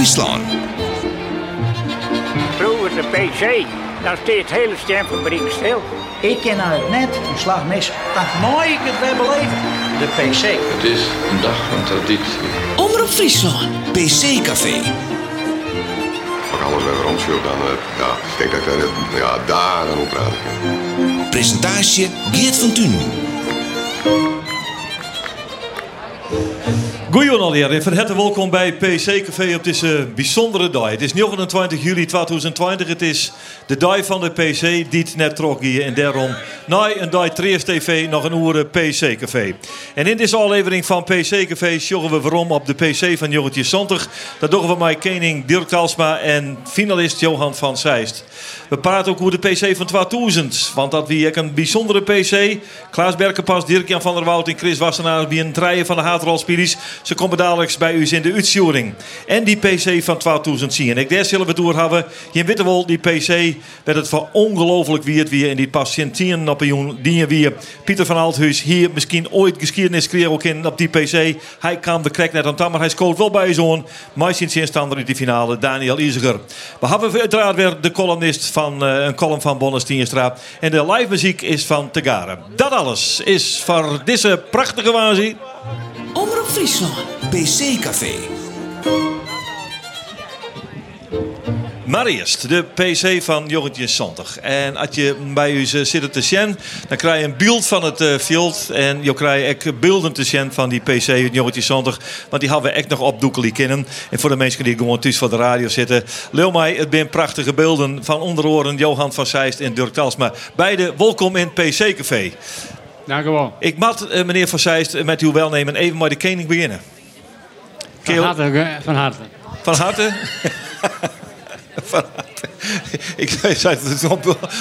Friesland. Vroeger de PC, dan steekt het hele stemfabriek stil. Ik ken nou net een slag mis. Dan mooi ik het weer beleven. De PC. Het is een dag van traditie. Omroep Friesland. PC Café. Als ik alles bij rondschuld, dan eh, ja, ik denk dat ik daar eh, ja, daar aan op praten kan. Presentatie Geert van Tunen. Goeie alweer en van harte welkom bij PC Café op deze bijzondere dag. Het is 29 juli 2020. Het is de dag van de PC die het net trok hier. En daarom na een dag 3 TV nog een uur PC Café. En in deze aflevering van PC Café sjoggen we waarom op de PC van Jorretje Santig. Dat doen we met koning Dirk Talsma en finalist Johan van Zeist. We praten ook over de PC van 2000. Want dat wie een bijzondere PC. Klaas Berkenpas, Dirk-Jan van der Wout en Chris Wassenaar. Die een treien van de Haatrolspielies. Ze komen dadelijk bij u in de uitsturing. En die PC van 2000 zien. En ik daar zullen we door hebben. Je weet wel, die PC werd het van ongelooflijk wie het weer. En die patiëntien op een die weer. Pieter van Althuis hier misschien ooit geschiedenis kreeg ook in op die PC. Hij kwam de krek net aan tam, maar hij scoort wel bij zo'n. Maar sinds instander in die finale, Daniel Iziger. We hebben uiteraard weer de columnist van eh, een column van Bonnes. En de live muziek is van Tegare. Dat alles is voor deze prachtige waanzin. Omroep Friesland. PC Café. Maar eerst de PC van Jorretje Santig. En als je bij u zit te zien, dan krijg je een beeld van het uh, veld. En je krijgt ook beelden te zien van die PC van Jorretje Santig. Want die hebben we echt nog opdoekelijk kennen. En voor de mensen die gewoon thuis voor de radio zitten. Leel mij, het zijn prachtige beelden van onderoren Johan van Zeist en Dirk Talsma. Beide welkom in PC Café. Dank u wel. Ik mag uh, meneer van Zeist met uw welnemen even met de koning beginnen. Van harte. Van harte. Van harte? Van harte. Ik zei het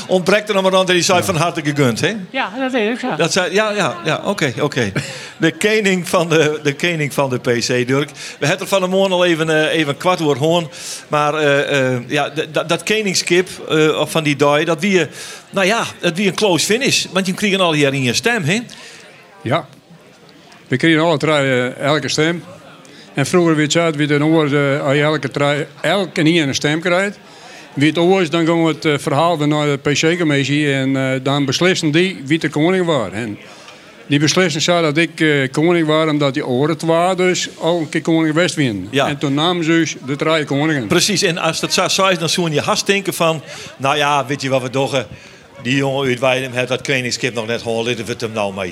ontbreekt er nog maar dan dat hij zei van harte gegund, hè? Ja, dat weet ik zo. Dat zei, ja, ja, ja, oké, okay, oké. Okay. De koning van de, de koning van de PC, Dirk. We hebben er van de morgen al even, uh, even kwart woord hoorn. Maar uh, uh, ja, dat, dat koningskip van die dag, dat wie, nou ja, dat wie een close finish. Want je kreeg al hier in je stem, hè? Ja. We kregen alle drie elke stem. En vroeger wie de oor, als je elke, trui, elke een stem krijgt. Wie het oor is, dan gaan we het uh, verhaal naar de PC-commissie. En uh, dan beslissen die wie de koning was. En die beslissen zo dat ik koning was, omdat die oren het waren. Dus al een keer koning west winnen. Ja. En toen namen ze dus de drie koningen. Precies, en als dat zo is, dan zou je haast denken van... Nou ja, weet je wat we doen? Die jongen uit Weidem heeft dat koningskip nog net gehoord. Dit wordt hem nou maar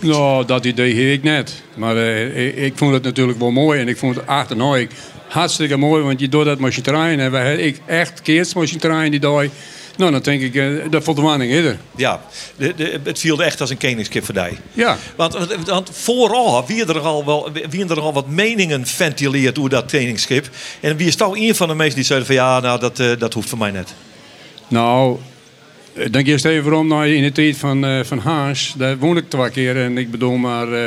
Nou, dat idee heb ik net. Maar uh, ik, ik, vond het natuurlijk wel mooi. En ik vond het achterna hartstikke mooi. Want je doet dat trein. En hebben ik echt je trein die dag. Nou, dan denk ik, uh, dat voldoening is er. Ja, de, de, het viel echt als een koningskip voor die. Ja. Want, want vooral wie er al wel, wie er al wat meningen ventileert over dat koningskip. En wie is toch een van de mensen die zeiden van ja, nou dat, uh, dat hoeft voor mij net. Nou, denk eerst even om nou, in de tijd van, uh, van Haas. Daar woonde ik twee keer en ik bedoel maar... Uh,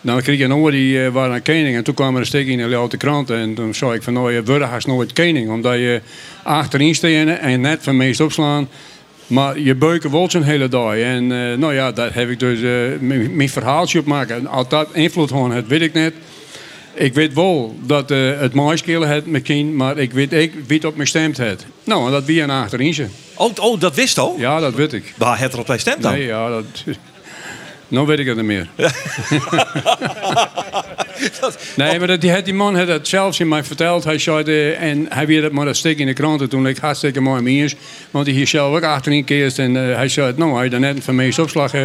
nou, kreeg je een die uh, waren koning en toen kwam er een in de oude kranten. En toen zei ik van nou, je wordt haast nooit koning. Omdat je achterin staat en net van meest opslaan. Maar je beuken wel een hele dag. En nou ja, daar heb ik dus mijn verhaaltje op maken. Altijd invloed gewoon, het weet ik net. Ik weet wel dat uh, het maaskelen het misschien, maar ik weet ik wie het op me stemt het. Nou, dat wie een achterin. Oh, oh, dat wist al? Ja, dat weet ik. Waar het er op mij stemt dan? Nee, ja, dat... Nou weet ik het niet meer. dat, nee, maar dat, die, die man had het zelfs in mij verteld. Hij zei, uh, en hij weer het maar dat stuk in de kranten toen ik hartstikke mooi meer. Want hij hier zelf ook achterin keert. En uh, hij zei, nou, hij had net een vermeest opslag. Uh,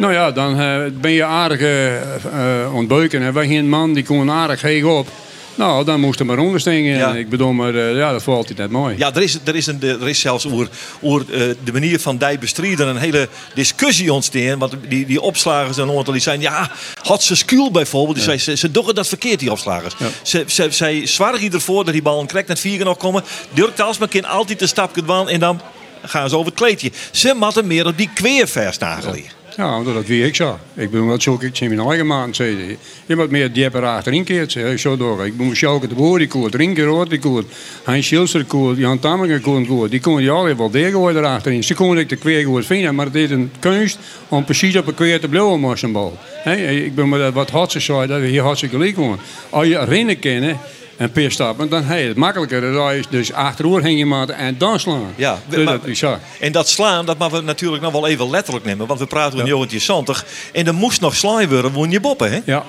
nou ja, dan uh, ben je aardig uh, ontbeuken. En wij geen man die kon aardig heeg op. Nou, dan moest er maar onderstingen. Ja. Ik bedoel, maar uh, ja, dat valt altijd net mooi. Ja, er is, er is, een, er is zelfs over, over uh, de manier van die bestrijden een hele discussie ontstaan. Want die, die opslagers en aantal die zijn, ja, had ze skuul bijvoorbeeld. Die ja. zei, ze, ze doen dat verkeerd, die opslagers. Ja. Ze, ze, zij zwargen ervoor dat die bal een krek naar vier nog komen. Dirk Talsma kan altijd een stapje doen en dan gaan ze over het kleedje. Ze matten meer op die kweervers nagelegd. Ja, dat weet ik zo. Ik bedoel, dat zou ik in mijn eigen maand. Je moet meer dieper achterin keert, zo door. Ik moet Schalke de Boer, die koert, Rinker die koert, Hans Schilster koert, Jan Tamminger koert, die kon je al wel degen erachterin. Ze konden ik de kweer goed vinden, maar het is een kunst om precies op een kweer te blijven met ik ben met wat ze zei, dat we hier hartstikke gelijk gewoon. Als je rennen kennen, een paar stappen, dan heb je het makkelijker. Dan is dus achterover heen je maten en dan slaan. Ja, dus maar- dat is zo. En dat slaan, dat maken we natuurlijk nog wel even letterlijk nemen. Want we praten over 1970. En er moest nog slaan worden, woon je boppen, hè? Ja,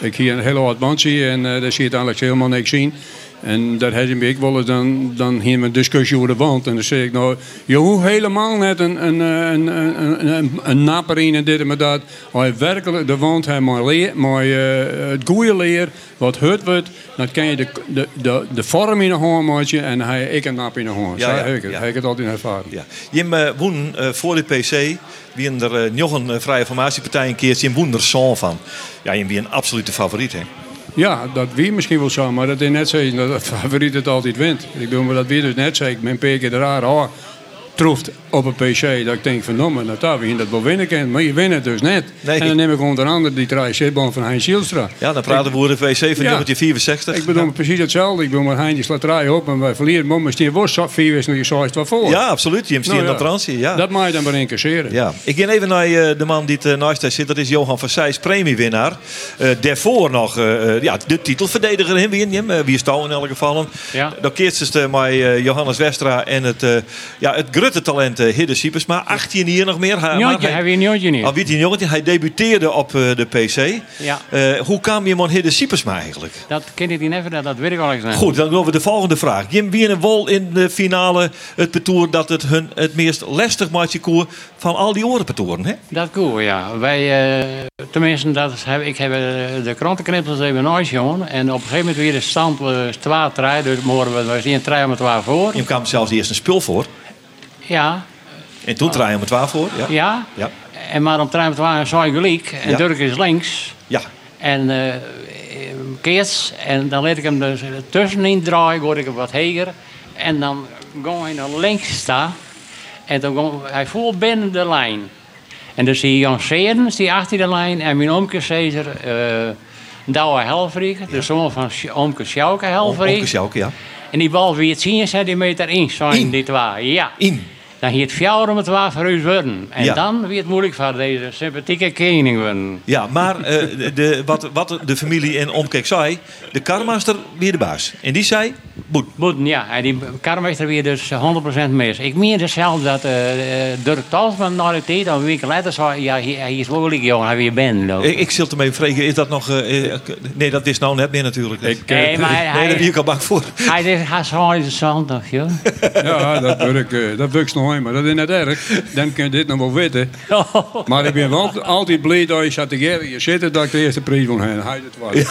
ik hier een hele oud bandje en eh daar zie je eigenlijk helemaal niks zien. En dat had ik wel eens dan, dan hier een discussie over de wand. En dan zeg ik nou, je hoeft helemaal net een, een, eh, een, een, een, een, napper in en dit en maar dat. Als je werkelijk de wand hebt, maar, leer, maar eh, het goede leer, wat hut wordt, dan kan je de, de, de, de vorm in de hand maken en je ik een nap in de hand. Ja, heb ik het, ja. heb ik het altijd ervaren. Ja. Jim uh, woon eh, voor de PC. Wie er nog een eh, vrije formatiepartij een keertje. Jim woon er van. Ja, Jim wie een absolute favoriet, hè? Ja, dat wie misschien wel zo, maar dat is net zo dat favoriet het altijd wint. Ik bedoel, maar dat wie dus net zo. Ik ben een paar keer troeft op een PC dat ik denk van nou, maar dat daar wie dat wel winnen kan, maar je wint het dus net. Nee. En dan neem ik onder andere die drie zitbaan van Heinz Zielstra. Ja, dan praten we over de WC van Ja. 1964. Ik bedoel precies hetzelfde. Ik bedoel, maar Heinz slaat draaien op en wij verliezen. Maar misschien was het vier wisselen, je het wel voor. Ja, absoluut. Jim stier Nou ja, transie, ja. Dat mag je dan maar incasseren. Ja, ik ga even naar eh, de man die het uh, naast zit. Dat is Johan van Zijs, premiewinnaar. Eh daarvoor nog eh, eh, ja, de titelverdediger in wie. Eh, is in elk geval. Ja. Dan keert ze met eh, Johannes Westra en het, eh ja, het talent uh, Hidde. Maar 18 hier nog meer. Hij, maar hij- heb je een njotje niet? Al weet hij hij debuteerde op eh, de PC. Ja. Eh, hoe kwam je man Hidde maar eigenlijk? Dat ken ik niet even, dat, weet ik wel eens. Goed, dan doen we de volgende vraag. Jim wie een wol in de finale het betoer dat het hun het meest lastig maatje koer van al die orenpetoren, hè? Dat cool, ja. Wij, eh, tenminste, dat heb, ik heb de krantenknippels even nooit jongen. En op een gegeven moment weer de stand was 12 3 dus morgen we we zien 3 met 12 voor. Je kwam zelfs eerst een spul voor. Ja, En toen draaien we het waar voor. Ja. ja. Ja. En maar om 3 met 12 zou gelijk. En Ja. Dirk is links. ja. En keers. En dan liet ik hem dus tussenin draaien, word ik hem wat heger. En dan ging hij naar links staan. En dan ging hij voel binnen de lijn. En dan zie je Jan Seerdens, die achter de lijn. En mijn oomke Caesar, eh Douwe Helfrich, de zoon van oomke Sjouke Helfrich. Onkel Sjouke, ja. En die bal weer 10 centimeter in zijn In? dit waar. Ja. In. Dan hier het fjouwer waar voor u worden. En Ja. dan weer het moeilijk voor deze sympathieke koning worden. Ja, maar eh, de, wat, wat de familie in Omkijk zei, de karmaster weer de baas. En die zei, boet. Moeten, ja. En die karmeester weer dus 100% mis. Ik meen dus zelf dat eh eh, Dirk Talsman na de tijd, een week later, zei... Ja, hij, hij is moeilijk, jongen, hij weer ben. Ik, ik zult ermee vragen, is dat nog... nee, dat is nou net meer natuurlijk. Ik, Nee, maar hij, nee, daar ben hij, ik al bang voor. hij, zei de zondag, joh. Ja, dat werkt, eh, dat werkt nog maar dat is net erg. Dan kun je dit nog wel weten. Maar ik ben wel altijd blij dat je zat together. Je zit er dat ik de eerste prijs van hen. Hij het was.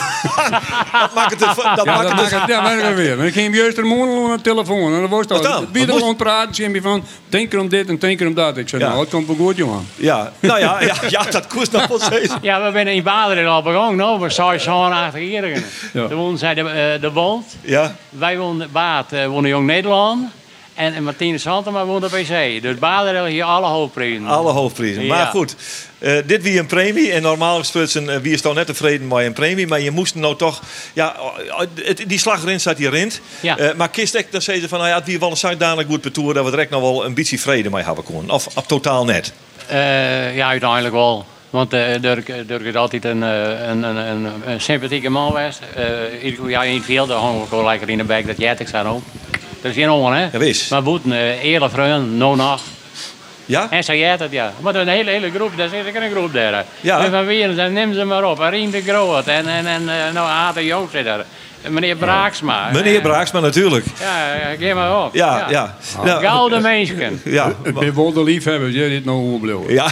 Dat maakt het... Dat Ja, maakt dat het maakt het, ja, er weer. Maar ik ging juist er morgen aan de telefoon. En dan was dat. Wie er het praten, zei hij van, denk er om dit en denk er om dat. Ik zei, Ja. nou, het komt wel goed, jongen. ja, nou ja, ja, ja, dat kost nog wel steeds. Ja, we zijn in Baderen al begonnen, nou, we zijn zo'n achter hier. Ja. Toen woonden zij de, eh, de Wond. Ja, Wij woonden, Baat woonde Jong Nederland. En, en Martine Santema woonde PC. Dus Baderen hier alle hoofdprijzen. alle hoofdprijzen. Maar Ja. goed, eh, dit wie een premie. En normaal gesproken eh, wie is dan net tevreden met een premie. Maar je moest nou toch... Ja, oh, het, die slag staat hier in. Ja. Eh, maar kist ik dan ze van... Nou ja, het wie wel een zodanig goed betoer... dat we direct nog wel een beetje vrede mee hebben konden. Of, of totaal net. Eh, ja, uiteindelijk wel. Want eh, Dirk, Dirk is altijd een, eh, een, een, een, sympathieke man geweest. Eh ieder jaar in veel, daar hangen we gewoon lekker in de bek, dat jij ik zijn ook. Dat is geen ongen, hè? Ja, wees. Maar boeten, uh, eerlijk vrienden, no nacht. Ja? En zei jij het, ja. Maar een hele, hele groep, daar zit ik in een groep daar. Ja. En van wie, dan neem ze maar op. Rien de Groot en, en, en eh, nou, Aad Joop zit daar. En Meneer Braaksma. Meneer Eh, Braaksma natuurlijk. Ja, ja, geef maar op. Ja, ja. Nou, Gouden mensen. ja. Het ben wel de liefhebbers, jij dit nou opblijven. Ja,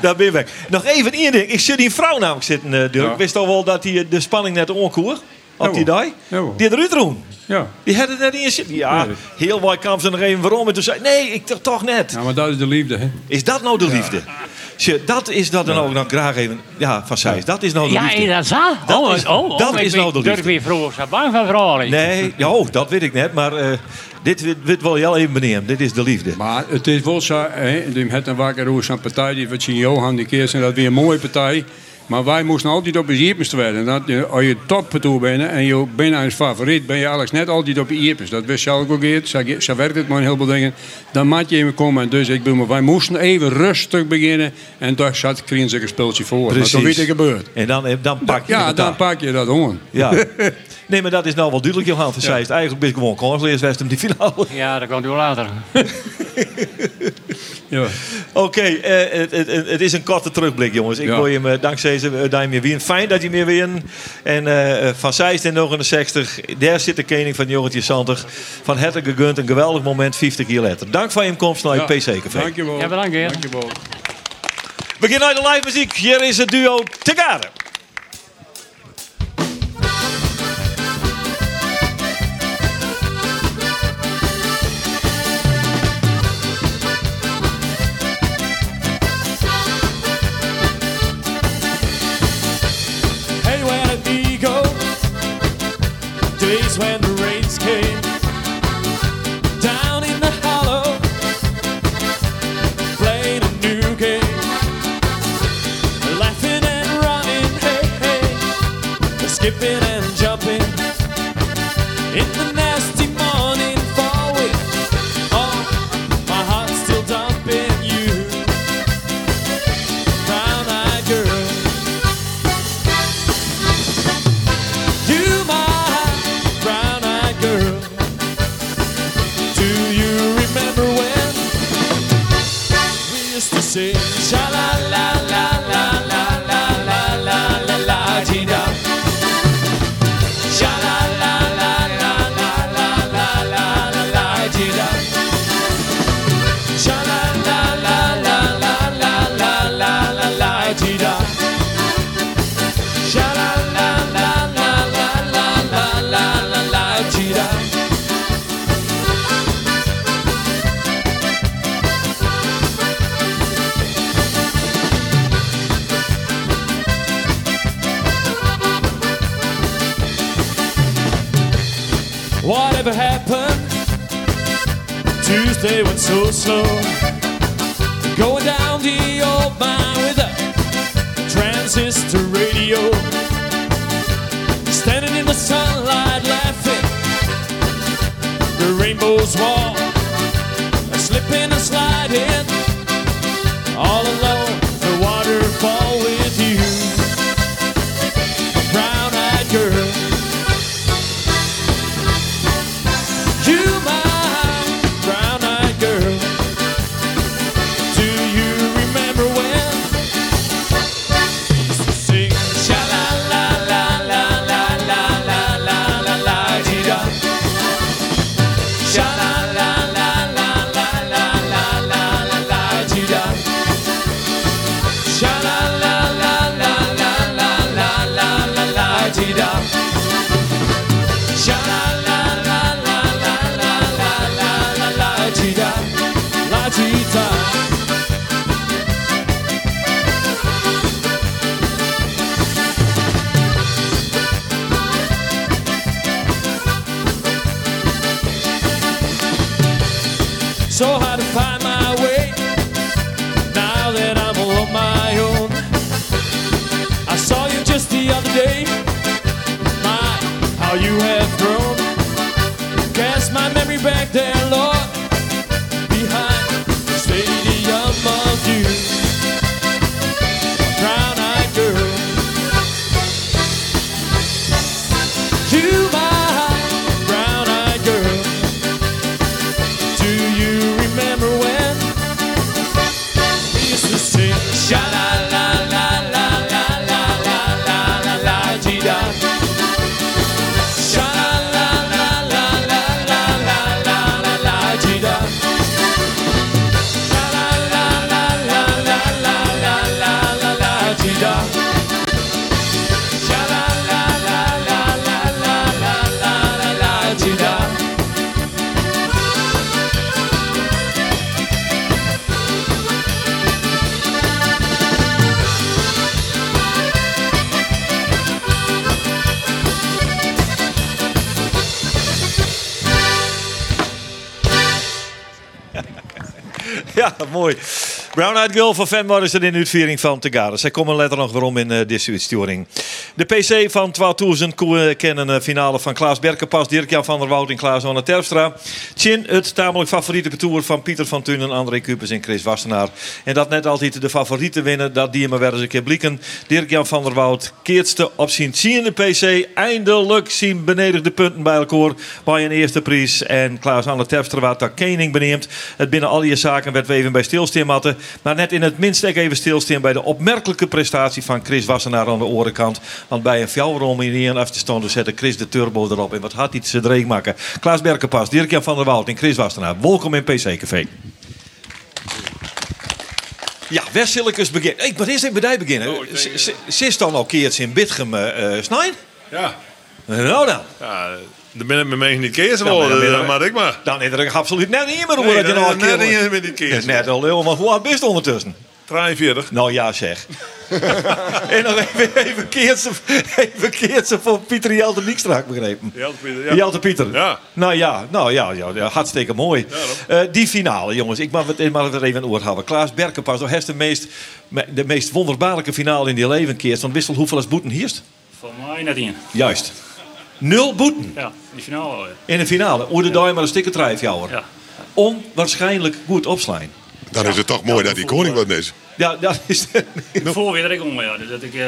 daar ben weg. Nog even één ding. Ik zie die vrouw namelijk zitten, eh, Dirk. Ja. Wist al wel dat die eh, de spanning net onkoer? Op die dag? Ja. Die eruit doen. Ja. Die had het net in zitten. Ja, Nee. heel mooi kwam ze nog even waarom. En toen zei nee, ik toch, toch net. ja, maar dat is de liefde, hè. Is dat nou de liefde? Dat is dat dan ook nog graag even... Ja, van Zijs. Dat is nou de Ja, liefde. is dat? Dat oh, is- oh, oh, dat is nou de liefde. weer vroeg, zo bang van vrouwen. Nee, ja, oh, dat weet ik net. Maar eh, dit, dit, dit wil je al even benoemen. Dit is de liefde. Maar het is wel zo, hè, die heeft een wakker roos aan partij, die wat zien Johan die keer zijn dat weer een mooie partij. Maar wij moesten altijd op je iepenst werden. Dat, je- als je top toe bent en je bent als favoriet, ben je alles net altijd op je iepenst. Dat wist zelf ook eerst. Zo, zo werkt het maar een heleboel dingen. Dan moet je even komen. Dus ik bedoel, wij moesten even rustig beginnen. En daar zat Krien zich een speeltje voor. Precies. Maar weet ik gebeurd. En dan, dan pak je Ja, het dan pak je dat aan. Ja. Nee, maar dat is nou wel duidelijk, Johan van. Eigenlijk ben je gewoon kansleers West hem die finale. Ja, dat komt u later. Ja. Oké, eh, het, het, het- het is een korte terugblik, jongens. Ik Ja. wil je hem eh, dankzij ze uh, meer wien. Fijn dat je meer win. En eh, van Zeist in 69, daar zit de koning van Jorretje Santig. Van Hette gegund, een geweldig moment, 50 jaar later. Dank voor je komst naar het Ja. PC-café. Dankjewel. Ja, bedankt, heer. Dankjewel. We beginnen naar de live muziek. Hier is het duo Tegade. It Eyed Girl van Venmar is er in de uitviering van Tegaren. Zij komen later nog weer om in uh, deze uitsturing. De PC van 2000 koe- kennen de finale van Klaas Berkenpas, Dirk-Jan van der Wout en Klaas-Anne Terpstra. Chin, het tamelijk favoriete tour van Pieter van Tunen, André Kupers en Chris Wassenaar. En dat net altijd de favorieten winnen, dat die maar weer eens een keer blikken. Dirk-Jan van der Wout keertste op zijn tiende PC. Eindelijk zien benedigde punten bij elkaar bij een eerste prijs. En Klaas-Anne Terpstra wat daar kening beneemt. Het binnen al die zaken werd we even bij stilstaan matten. Maar net in het minst even stilstaan bij de opmerkelijke prestatie van Chris Wassenaar aan de orenkant. Want bij een fjouwrom in hier af te stonden zette Chris de turbo erop. En wat had hij ze dreig maken. Klaas Berkenpas, Dirk-Jan van der Wout en Chris Wassenaar. Welkom in PC Café. Ja, Westzillikers beginnen. Ik moet eerst even bij beginnen. Oh, Z- z- Zit dan al keertje in Bitgem uh, snijden? Ja. Nou dan. ja, daar ben ik me mee niet keer geworden, dan maar ik maar. Dan is er absoluut net niet meer Nee, dat je nou een net keer... niet met die keer. Net al heel, maar hoe oud bist ondertussen? 43. Nou ja, zeg. en nog even, even keertje, even keertje voor Pieter Jelte Niekstra, begrepen. Jelte Pieter, ja. Jelte Pieter. Ja. Nou ja, nou ja, ja, ja hartstikke mooi. Eh, die finale, jongens, ik mag het, ik mag het er even aan oor houden. Klaas Berkenpas, toch heeft de meest, de meest wonderbaarlijke finale in die leven keert. Van Wissel, hoeveel is boeten hierst? Van mij net in. Juist. Nul boeten Ja, die finale alweer. in de finale. Oer de duim maar een stikke drijfjouwer. Ja. Onwaarschijnlijk goed opslaan. Dan is het toch mooi dat die koning wat is. Ja, dat is... Voor weer ik om, ja. Dus dat ik, eh,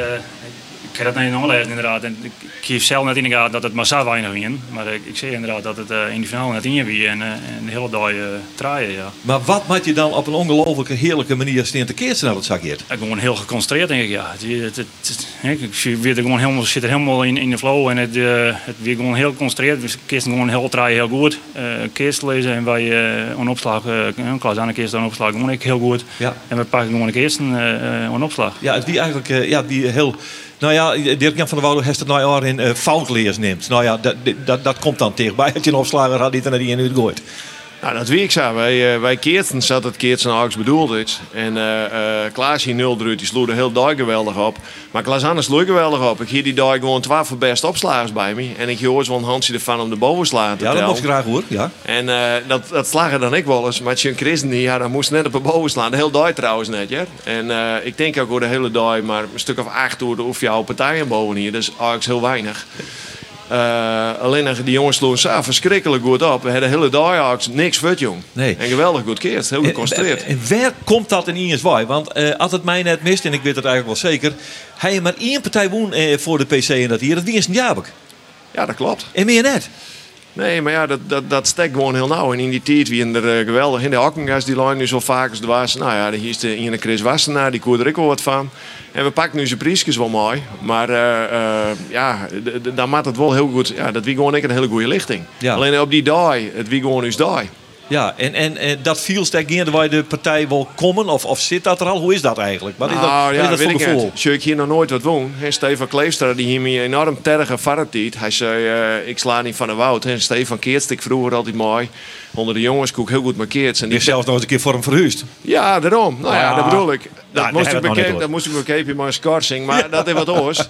ik ga dat niet nog lezen inderdaad. En ik ik geef zelf net in de gaten dat het zo weinig wien. Maar ik, ik zie inderdaad dat het eh, in de finale net in wie en, eh, en de hele dag eh draaien, ja. Maar wat moet je dan op een ongelooflijke, heerlijke manier steen te keertje naar het zakjeert? Ik gewoon heel geconcentreerd denk ik, ja. Het, het, het, het- hè, ik gewoon helemaal, zit er helemaal in, in de flow en het, eh, het weer gewoon heel geconcentreerd. We kisten gewoon heel draaien heel goed. Uh, lezen en wij uh, een opslag, uh, Klaas aan de keerst een opslag gewoon ik heel goed. Ja. En we pakken gewoon een keerst een, eh, een opslag. Ja, het wie eigenlijk, eh, ja, die heel... Nou ja, Dirk-Jan van der Woude heeft het nou jaar in eh foutleers neemt. Nou ja, dat, dat, dat komt dan tegenbij. Dat je een opslager had die er naar die in uitgooit. Nou, dat weet ik zo. Wij, eh, wij keerten zat het keertje als bedoeld is. En eh Klaas hier nul druut, die sloeg er heel dag geweldig op. Maar Klaas Anders sloeg geweldig op. Ik hier die dag gewoon twaalf beste opslagers bij me. En ik hoor zo'n Hansje ervan om de bovenslaan te Ja, dat mocht graag hoor. Ja. En dat, dat slagen dan ik wel eens. Maar John Christen, die, ja, dan moest net op de boven slaan. De hele dag trouwens net, ja. En ik denk ook over de hele dag, maar een stuk of acht door de of jouw partijen boven hier. Dus eigenlijk heel weinig. Eh, alleen die jongens sloegen zo verschrikkelijk goed op. We hadden de hele dag niks vet, jong. Nee. En geweldig goed keert. Heel geconcentreerd. En, en waar komt dat in Iens waai? Want eh, als het mij net mist, en ik weet het eigenlijk wel zeker... Hij maar één partij woon eh, voor de PC en dat hier. Dat is een Jabek. Ja, dat klopt. En meer net. Nee, maar ja, dat, dat, dat steekt gewoon heel nauw. En in die tijd wie er eh, geweldig in de Hokkengas die lijn nu zo vaak als de was. Nou ja, hier is de ene Chris Wassenaar, die koerde er ook wel wat van. En we pakken nu zijn prijsjes wel mooi. Maar eh, eh, ja, dan maakt het wel heel goed. Ja, dat wie gewoon ik een hele goede lichting. Ja. Alleen op die dag, het wie gewoon is dag. Ja, en, en, en dat viel sterk waar de partij wil komen? Of, of zit dat er al? Hoe is dat eigenlijk? Wat is dat, Nou ja, is dat weet voor ik gevoel? niet. Zou ik hier nog nooit wat woon? En Stefan Kleefstra die hier me enorm tergen varretiet. Hij zei, eh, ik sla niet van de woud. En Stefan Keertstik vroeger altijd mooi. Onder de jongens koek heel goed markeerd. En Die zelfs nog eens een keer voor hem verhuisd. Ja, daarom. Nou ja, Ja. dat bedoel ik. Dat, daar moest, ik niet dat moest ik bekijken in mijn scorsing, maar dat is wat oors.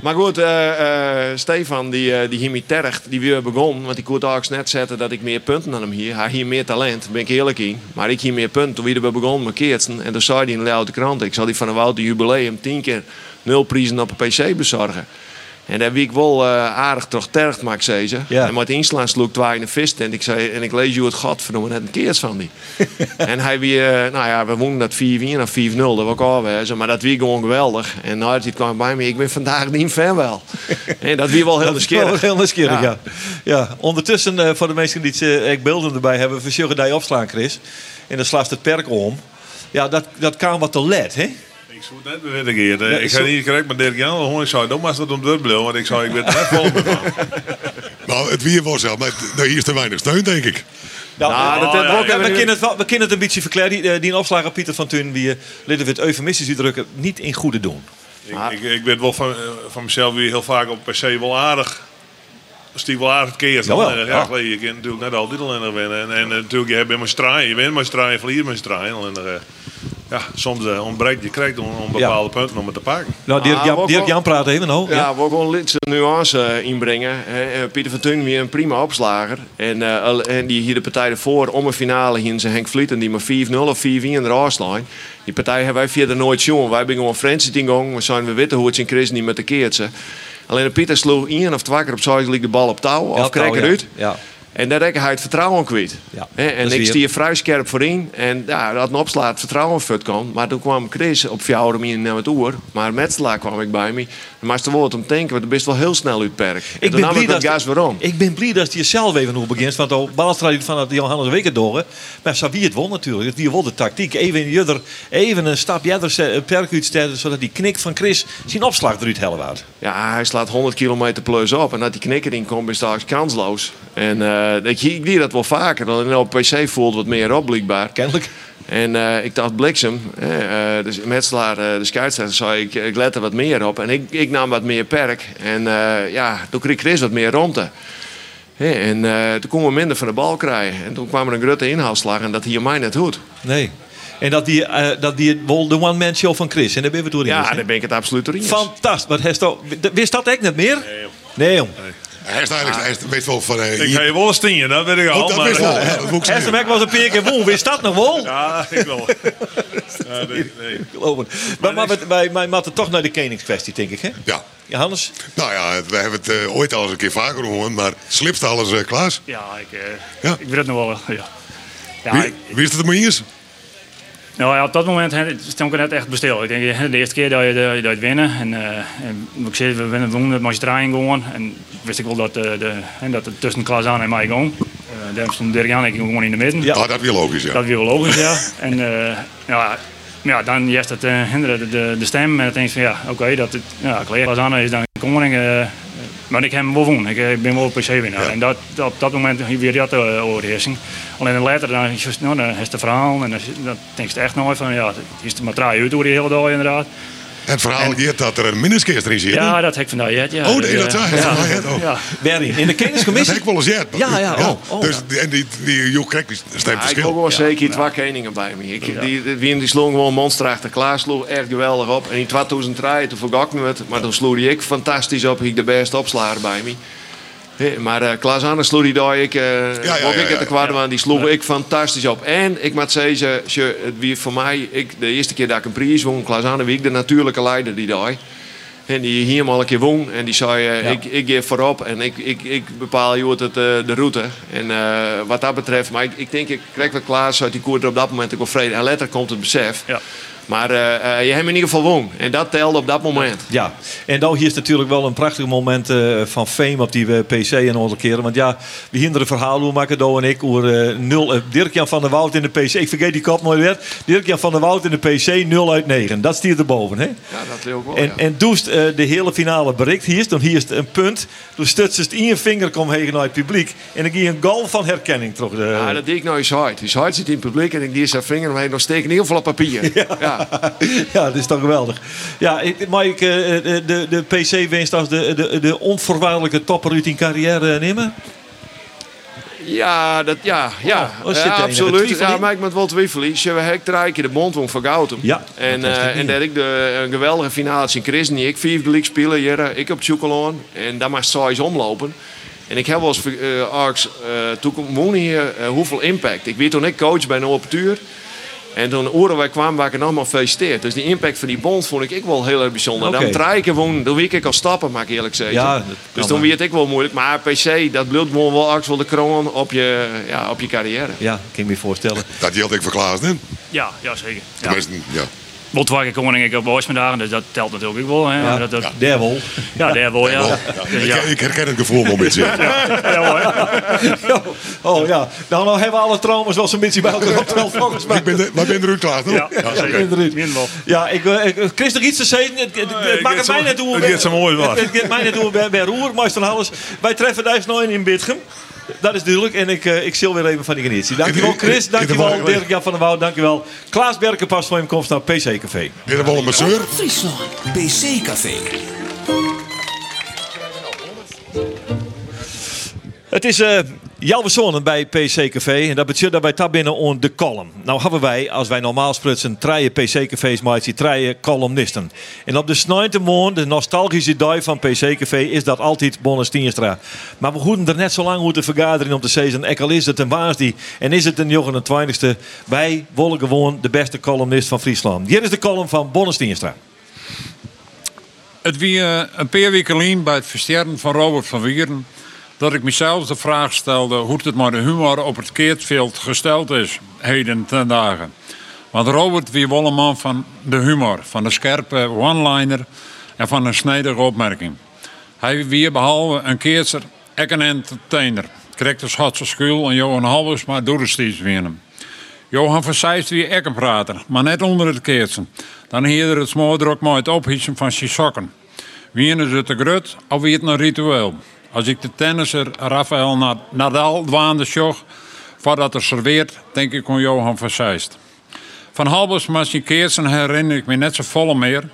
Maar goed, eh, eh, Stefan, die, eh, die hier tergt, die weer begon. Want ik kon ook net zetten dat ik meer punten dan hem hier. Hij hier meer talent, ben ik eerlijk in. Maar ik hier meer punten. Toen we begonnen met Keertsen. En toen zei hij in de krant, ik zal die van een Wouter jubileum tien keer nul prijzen op een pc bezorgen. En daar wie ik wel eh, aardig toch tergt, maar ik. Ja. En met inslaan sloeg twee in de vis en ik zei en ik lees je het gat verdomme net een keert van die. en hij weer, eh, nou ja, we wonen dat 4-4 naar 4-0, dat was ook alweer. Maar dat wie gewoon geweldig. En nou, hij kwam bij me, ik ben vandaag niet fan wel. en dat wie wel heel nieuwsgierig. heel nieuwsgierig, ja. Ja. ja. Ondertussen, eh, voor de mensen die het eh, beelden erbij hebben, verzorgen die opslaan, Chris. En dan slaat het perk om. Ja, dat, dat kan wat te let, hè? Ik zou het net weer keer. Ja, ik ga niet correct met Dirk Jan. Gewoon, ik zou het maar dat om de blauw, want ik zou ik weet er net vol. Nou, het weer was zelf, maar nou, hier is te weinig steun, denk ik. Nou, Nou, eh, dat- dat ja, we, kunnen het, we kunnen het een beetje verklaren. Die, eh, die opslager Pieter van Tun, wie leden we het eufemistisch uitdrukken, niet in goede doen. Ik, ik, ik weet wel van, eh, van mezelf weer heel vaak op per se wel aardig. Als die wel aardig keert. eh, ja. ja, je kunt natuurlijk net altijd alleen nog winnen. En, en eh, natuurlijk, je hebt mijn straaien. Je wint met straaien, verliest met straaien. En, eh, ja, soms eh, ontbreekt je krijgt om, om bepaalde punten om het te pakken. Nou, Dirk, Ah, Jan, Dirk praat even. Nou, Ja, ja. we gewoon een litse nuance eh, inbrengen. hè. Eh, Pieter van Tun weer een prima opslager. En, eh, en die hier de partij ervoor om een finale hier zijn Henk Vlieten die maar 4-0 of 4-4 in de raaslijn. Die partij hebben wij verder nooit zien. Wij zijn gewoon friends in gang. We zijn we hoe het zijn Chris niet met de keertje. Alleen de Pieter sloeg één of twee keer op z'n de bal op touw. Of ja. eruit. Ja. En daar rekken hij het vertrouwen kwijt. Ja, en ik stier vrij scherp voorin. En ja, dat een opslaat vertrouwen het kan. Maar toen kwam Chris op jouw manier naar het oer. Maar Metselaar kwam ik bij me. Dan moest er wel om denken, want er best wel heel snel uit perk. Ik ben, blij dat, gas waarom. ik ben blij dat je zelf even nog begint. Want de Balstra van het Johannes Weker door. Maar Sabi het won natuurlijk. Die wel de tactiek. Even, in judder, even een stap jadder perk uitstellen. Zodat die knik van Chris zijn opslag eruit hellen waard. Ja, hij slaat 100 kilometer plus op. En dat die knikker in komt, is straks kansloos. En eh, ik, ik zie dat wel vaker. Alleen op PC voelt wat meer op, blijkbaar. Kennelijk. En eh, ik dacht bliksem. eh, eh, dus Metselaar, eh, de scheidsrechter, zei ik, ik let er wat meer op. En ik, ik nam wat meer perk. En eh, ja, toen kreeg Chris wat meer ruimte. Hè, en eh, toen kon we minder van de bal krijgen. En toen kwam er een grote inhaalslag en dat hier mij net goed. Nee. En dat die, eh, dat die wel de one-man show van Chris. En daar ben we door in. Ja, daar ben ik het absoluut door eens. Fantastisch. Wist dat echt niet meer? Nee, jong. Hij is eigenlijk, hij is- weet wel van... eh, Ik ga je wel eens tien, dat weet ik al. Oh, dat maar- wist wel. Ja, was een paar keer won. Wist dat nog wel? Ja, ik wel. Ja, nee, nee. Geloof het. Maar, maar wij- wij, moeten toch naar de koningskwestie, denk ik. Hè? Ja. Johannes? Nou ja, we hebben het eh, ooit al eens een keer vaker gehoord, maar slipst alles eh Klaas? Ja, ik, eh, Ja. ik weet het nog wel. Ja. Ja, Wie, ik- wie is het er maar eens? Nou ja, op dat moment stond ik net echt bestil. Ik denk, de eerste keer dat je, dat je, je het winnen. En, eh, en ik zei, we winnen wonen met draaien gewoon. En wist ik wel dat, eh, de, hè, dat het tussen Klaas aan en mij ging. Uh, daar stond Dirk Jan en ik gewoon in de midden. Ja. Ah, dat weer logisch, ja. Dat is weer logisch, ja. En eh, ja, ja, dan juist het uh, hinderen de, de, stem. En dan denk je van ja, oké, dat het, ja, Klaas aan is dan koning. Eh, maar ik heb hem wel gewonnen. Ik, eh, ik ben wel PC-winnaar. Ja. En dat, op dat moment weer dat uh, overheersing. Alleen later dan, is nou, dan is het verhaal. En dan, dan denk je echt nooit van ja, het is de maar uit door die hele dag inderdaad. Het verhaal hier dat er een minneskeer erin zit. Ja, dat heb ik vandaag. Ja, ja, Oh, nee, dat zei hij. ja, Oh, ja, ja. Berry, in de Dat kenniscommissie? heb ik wel eens jet. Ja, ja, oh, oh, dus, ja. die- En die, die Joep Krek die stemt Ja, ik verschil. wil gewoon zeker twee keningen bij me. Ik, die, die, die, die sloeg gewoon monsterachtig klaar, sloeg echt geweldig op. En in 2003, toen vergat ik me het, maar toen sloeg ik fantastisch op. Ik de beste opslager bij me. Maar eh Klaas Anders sloeg die daar, ik, eh ja, ook ja, ik het de die sloeg ik fantastisch op. En ik moet zeggen, ze- het wie voor mij, ik, de eerste keer dat ik een prijs won, Klaas Anders, wie ik de natuurlijke leider die daar. En die hier maar een keer won. En die zei, eh, ik, ik geef voorop en ik, ik, ik bepaal je het, de route. En wat dat betreft, maar ik, ik denk, ik krijg wat Klaas uit die koer er op dat moment ook wel vrede. En later komt het besef. Maar eh, eh, je hebt in ieder geval won. En dat telde op dat moment. Ja, en dan hier is natuurlijk wel een prachtig moment eh, van fame op die PC en onze keren. Want ja, we hinderen verhaal hoe maken Do en ik over nul. eh, Dirk-Jan van der Woud in de PC. Ik vergeet die kop nooit weer. Dirk-Jan van der Woud in de PC 0 uit 9. Dat stiert erboven, hè? Ja, dat leuk wel. En, ja. en doest de hele finale bereikt hier, dan hier is een punt. Toen stutst het in je vinger kom heen naar het publiek. En dan ging een gal van herkenning terug. De, Ja, dat deed ik nou eens hard. Dus hard zit in het publiek en ik die zijn vinger omheen nog steken heel veel op papier. Ja. ja, dat is toch geweldig. Ja, ik- mag ik eh, de, de, de PC winst als de, de, de onvoorwaardelijke topper uit die carrière eh, nemen? Ja, dat, ja, ja. Oh, ja enige absoluut. Ja, in? maar ik moet wel twijfelen. Ze hebben hek drie keer de bond won van Gautum. Ja, En, dat eh, en dat ik de, een geweldige finale in Chris. Ik vier gelijk spelen. Hier, ik op Tjoekeloon. En dan maar size omlopen. En ik heb wel eens uh, Arks, uh, toen hier eh, hoeveel impact. Ik weet toen ik coach bij een open tuur. En toen oren wij kwamen, waar ik het allemaal gefeliciteerd. Dus die impact van die bond vond ik, ik wel heel erg bijzonder. Oké. Dan drie keer wonen, dan weet ik al stappen, mag ik eerlijk zeggen. Ja, dat dus toen werd ik wel moeilijk. Maar PC, dat bloedt gewoon wel wel de kroon op je, ja, op je carrière. Ja, kan ik me voorstellen. Dat geldt ik voor Klaas, hè? Ja, ja, zeker. Ja. Tenminste, ja. Keer koning ik op Boismiddagen, dus dat telt natuurlijk ook wel. Hè. Ja, dat, dat, ja. der wel. Ja, daar wel, ja. Wel, Dus Ik, ja. ik herken het gevoel wel een beetje. Ja, hoor. Oh ja, nou, nou hebben we alle trauma's wel zo'n beetje bij elkaar opgeteld volgens mij. Ik ben, de, maar ben eruit klaar, toch? Ja, Ja, zeker. Ja, ik, eh, ik, Chris, nog iets te zeggen? Het, het, het ik maakt het mij net hoe... het get zo mooi wat. Het, het gaat mij net hoe bij, Roer, meester alles. Wij treffen daar nog in Bitgem. Dat is duidelijk. En ik, eh, ik zil weer even van die genitie. Dankjewel Chris, dankjewel Dirk-Jan van der Woud, dankjewel Klaas Berkenpas voor je komst naar PC Café. Is wel een masseur? Friesland. PC Café. Het is eh, Jalve Zonen bij PC Café. En dat betekent dat wij daar binnen on de column. Nou hebben wij, als wij normaal sprutsen, drie PC Cafés maar drie columnisten. En op de snijnte moon, de nostalgische dag van PC Café, is dat altijd Bonnes Tienstra. Maar we hoeven er net zo lang moeten vergaderen om te zeggen, ek al is het een waasdie en is het een 29ste. Wij willen gewoon de beste columnist van Friesland. Hier is de column van Bonnes Tienstra. Het wie eh, een paar weken bij het versterren van Robert van Wieren dat ik mezelf de vraag stelde hoe het met de humor op het keertveld gesteld is, heden ten dagen. Want Robert wie wel een man van de humor, van de scherpe one-liner en van een snijdige opmerking. Hij wie behalve een keertser ook een entertainer. Kreeg de Schotse school en Johan Halvers maar door de steeds winnen. Johan van Seist wie een prater, maar net onder het keertsen. Dan heerde het smoordrok maar het ophitsen van zijn sokken. Wie is het te grut of wie het een ritueel? Als ik de tennisser Rafael Nadal dwaande zag, voordat er serveert, denk ik aan Johan van Seist. Van Halbers Keersen herinner ik me net zo vol meer,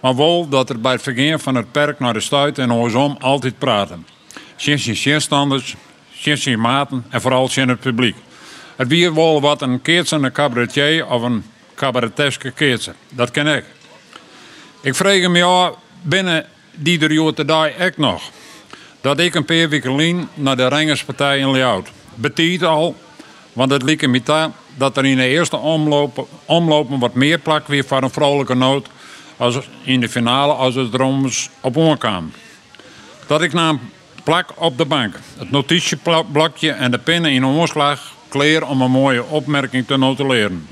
maar wel dat er bij het vergaan van het perk naar de stuit en andersom altijd praten. Sinds je zeerstanders, sinds maten en vooral in het publiek. Het wie wel wat een keertsen cabaretier of een cabareteske keertsen. Dat ken ik. Ik vraag me ja, binnen die te dag ik nog dat ik een paar weken naar de Rengerspartij in Leeuwarden. Betiet al, want het liep me dat er in de eerste omlopen, omlopen wat meer plak weer voor een vrolijke noot als in de finale als het erom op kwam. Dat ik na plak op de bank, het notitieblokje en de pennen in omslag kleer om een mooie opmerking te notuleren.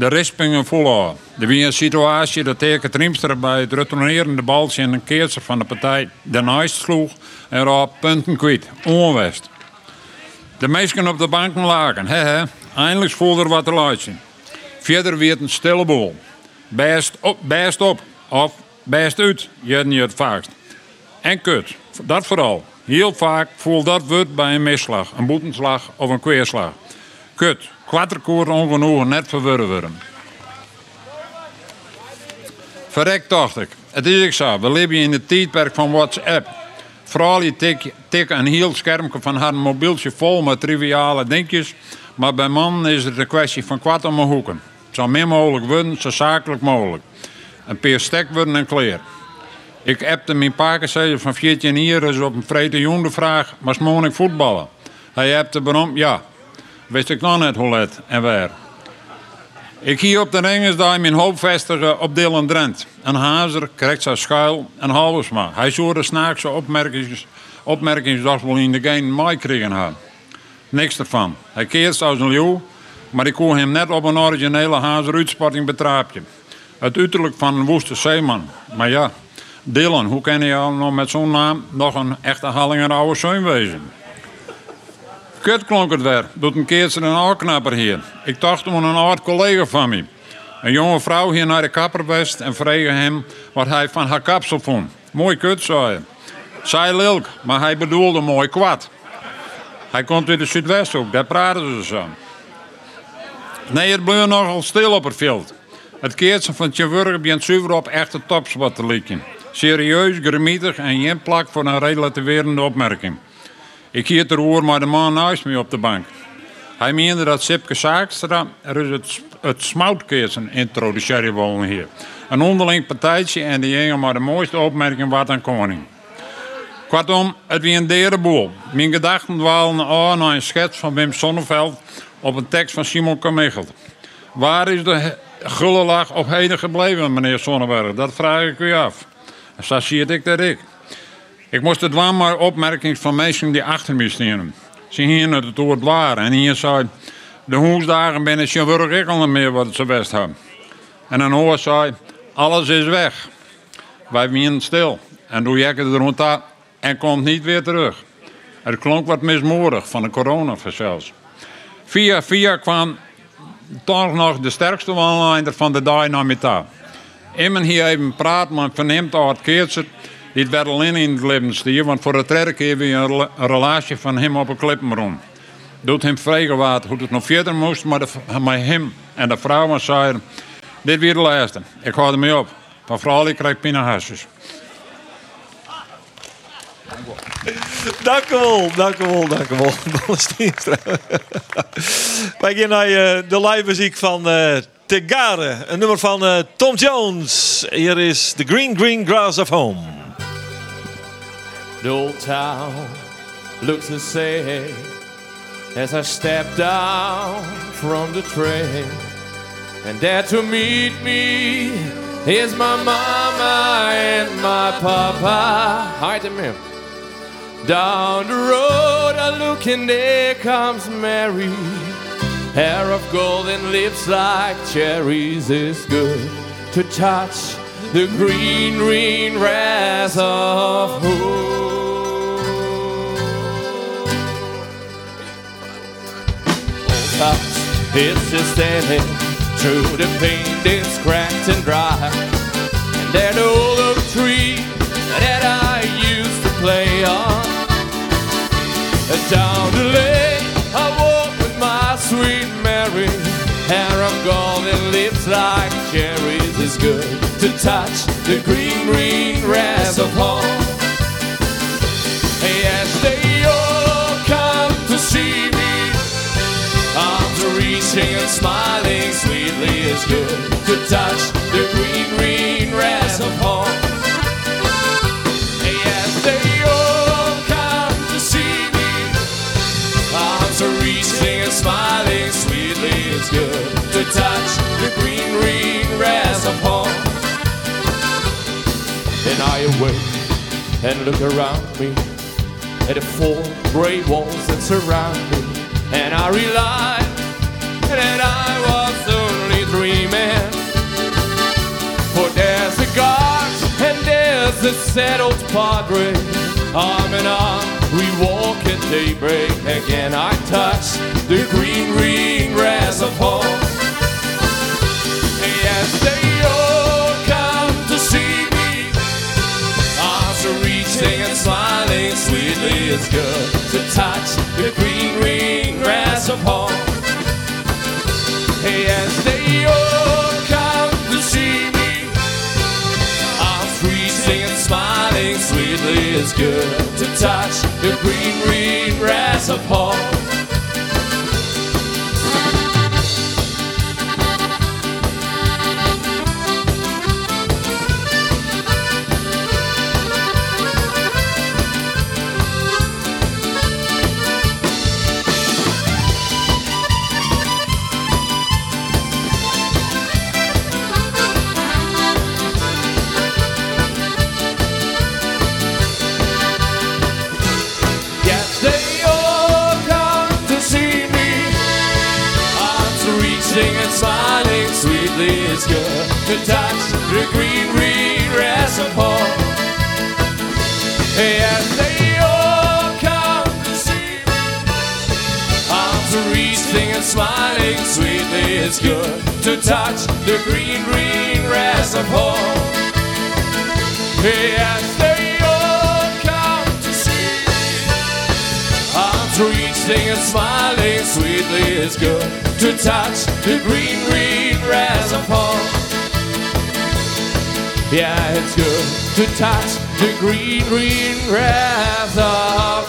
De rispingen volhouden. Er was een situatie dat Teke Triemster bij het retournerende baltje in een keertje van de partij de naast sloeg en raap punten kwijt. Onwest. De meesten op de banken lagen. He, he. Eindelijk voelde er wat te laten. Verder werd een stille boel. Best op, best op. Of best uit, je het vaakst. En kut. Dat vooral. Heel vaak voelt dat woord bij een misslag, een boetenslag of een kweerslag. Kut. Quatterkoord ongenoegen net verwurren. Verrekt dacht ik. Het is ik zo. We leven in het tijdperk van WhatsApp. Vooral je tik, tik een heel schermpje van haar mobieltje vol met triviale dingetjes. Maar bij mannen is het een kwestie van kwart om hoeken. Zo min mogelijk worden, zo zakelijk mogelijk. Een paar stek worden en kleer. Ik appte mijn pakenzeil van 14 jaar dus op een vrede vraag, maar ik voetballen? Hij appte waarom, ja. Wist ik nog net hoe let en waar. Ik hier op de Rengersdag mijn hoop vestigen op Dylan Drent. Een hazer krijgt zijn schuil en halvesma. Hij zou de snaakse opmerkings, opmerkingsdag wel in de geen mij kregen had. Niks ervan. Hij keert als een leeuw, maar ik kon hem net op een originele hazer uitsporting betraapje. Het uiterlijk van een woeste zeeman. Maar ja, Dylan, hoe kan je al nog met zo'n naam nog een echte Hallinger oude zoon wezen? Kut klonk het weer, doet een keertje een oorknapper hier. Ik dacht om een oud collega van me. Een jonge vrouw hier naar de kapper west en vroeg hem wat hij van haar kapsel vond. Mooi kut, zei hij. Zij lilk, maar hij bedoelde mooi kwad. Hij komt uit de Zuidwesthoek, daar praten ze zo. Nee, het bleef nogal stil op het veld. Het keertje van Tjeburg begint zuiver op echte topspot te likken. Serieus, grimietig en geen plak voor een relativerende opmerking. Ik hier ter oor maar de man naast me op de bank. Hij meende dat Sipke Saakstra er het, het smoutkeersen introduceerde wonen hier. Een onderling partijtje en die jongen maar de mooiste opmerking wat aan koning. Kortom, het wie een derde. Mijn gedachten dwalen aan naar een schets van Wim Sonneveld op een tekst van Simon Kamichelt. Waar is de gullelach op heden gebleven, meneer Sonneberg? Dat vraag ik u af. Zo zie ik dat ik. Ik moest het wel maar opmerkingen van mensen die achter me staan. Ze hier het woord waar en hier zei de hoesdagen binnen ik al meer wat ze best hebben. En een hoor zei, alles is weg. Wij zijn stil. En doe jekken er rond en komt niet weer terug. Het klonk wat mismoedig van de coronavirus. Via via kwam toch nog de sterkste one van de dag naar hier even praat, maar verneemt al het keertje dit werd alleen in het leven stier, want voor het derde keer weer een, relatie van hem op een rond. Doet hem wat, hoe het nog verder moest, maar, hem en de vrouw zeiden, dit weer de laatste. Ik houd ermee op. Van vrouw ik krijg pinnenhasjes. Dank u wel, dank u wel, dank u wel. Wij gaan naar eh, de live muziek van eh Tegare. Een nummer van eh, Tom Jones. Hier is The Green Green Grass of Home. The old town looks the same as I step down from the train. And there to meet me is my mama and my papa. Hide them here. Down the road I look and there comes Mary. Hair of golden lips like cherries is good to touch the green, green grass of house, it's just standing through the paint is cracked and dry. And that old oak tree that I used to play on. Down the lane I walk with my sweet Mary. Hair of golden lips like cherries is good to touch the green, green grass of home. Yes, they all come to see me. Arms reaching and smiling sweetly is good to touch the green, green grass of home. Yes, they all come to see me. Arms reaching and smiling sweetly is good to touch the green, green grass of home. Then I awake and look around me at the four gray walls that surround me, and I realize that I was only dreaming. For there's a guard and there's a settled padre. Arm in arm, we walk at daybreak. Again, I touch the green, green grass of. It's good to touch the green, green grass of home. Yes, they all come to see me. Arms reaching and smiling sweetly. It's good to touch the green, green grass of home. Smiling sweetly is good to touch the green, green grass of home. Yes, they all come to see. Arms reaching and smiling sweetly is good to touch the green, green grass of home. Yeah, it's good to touch the green, green grass of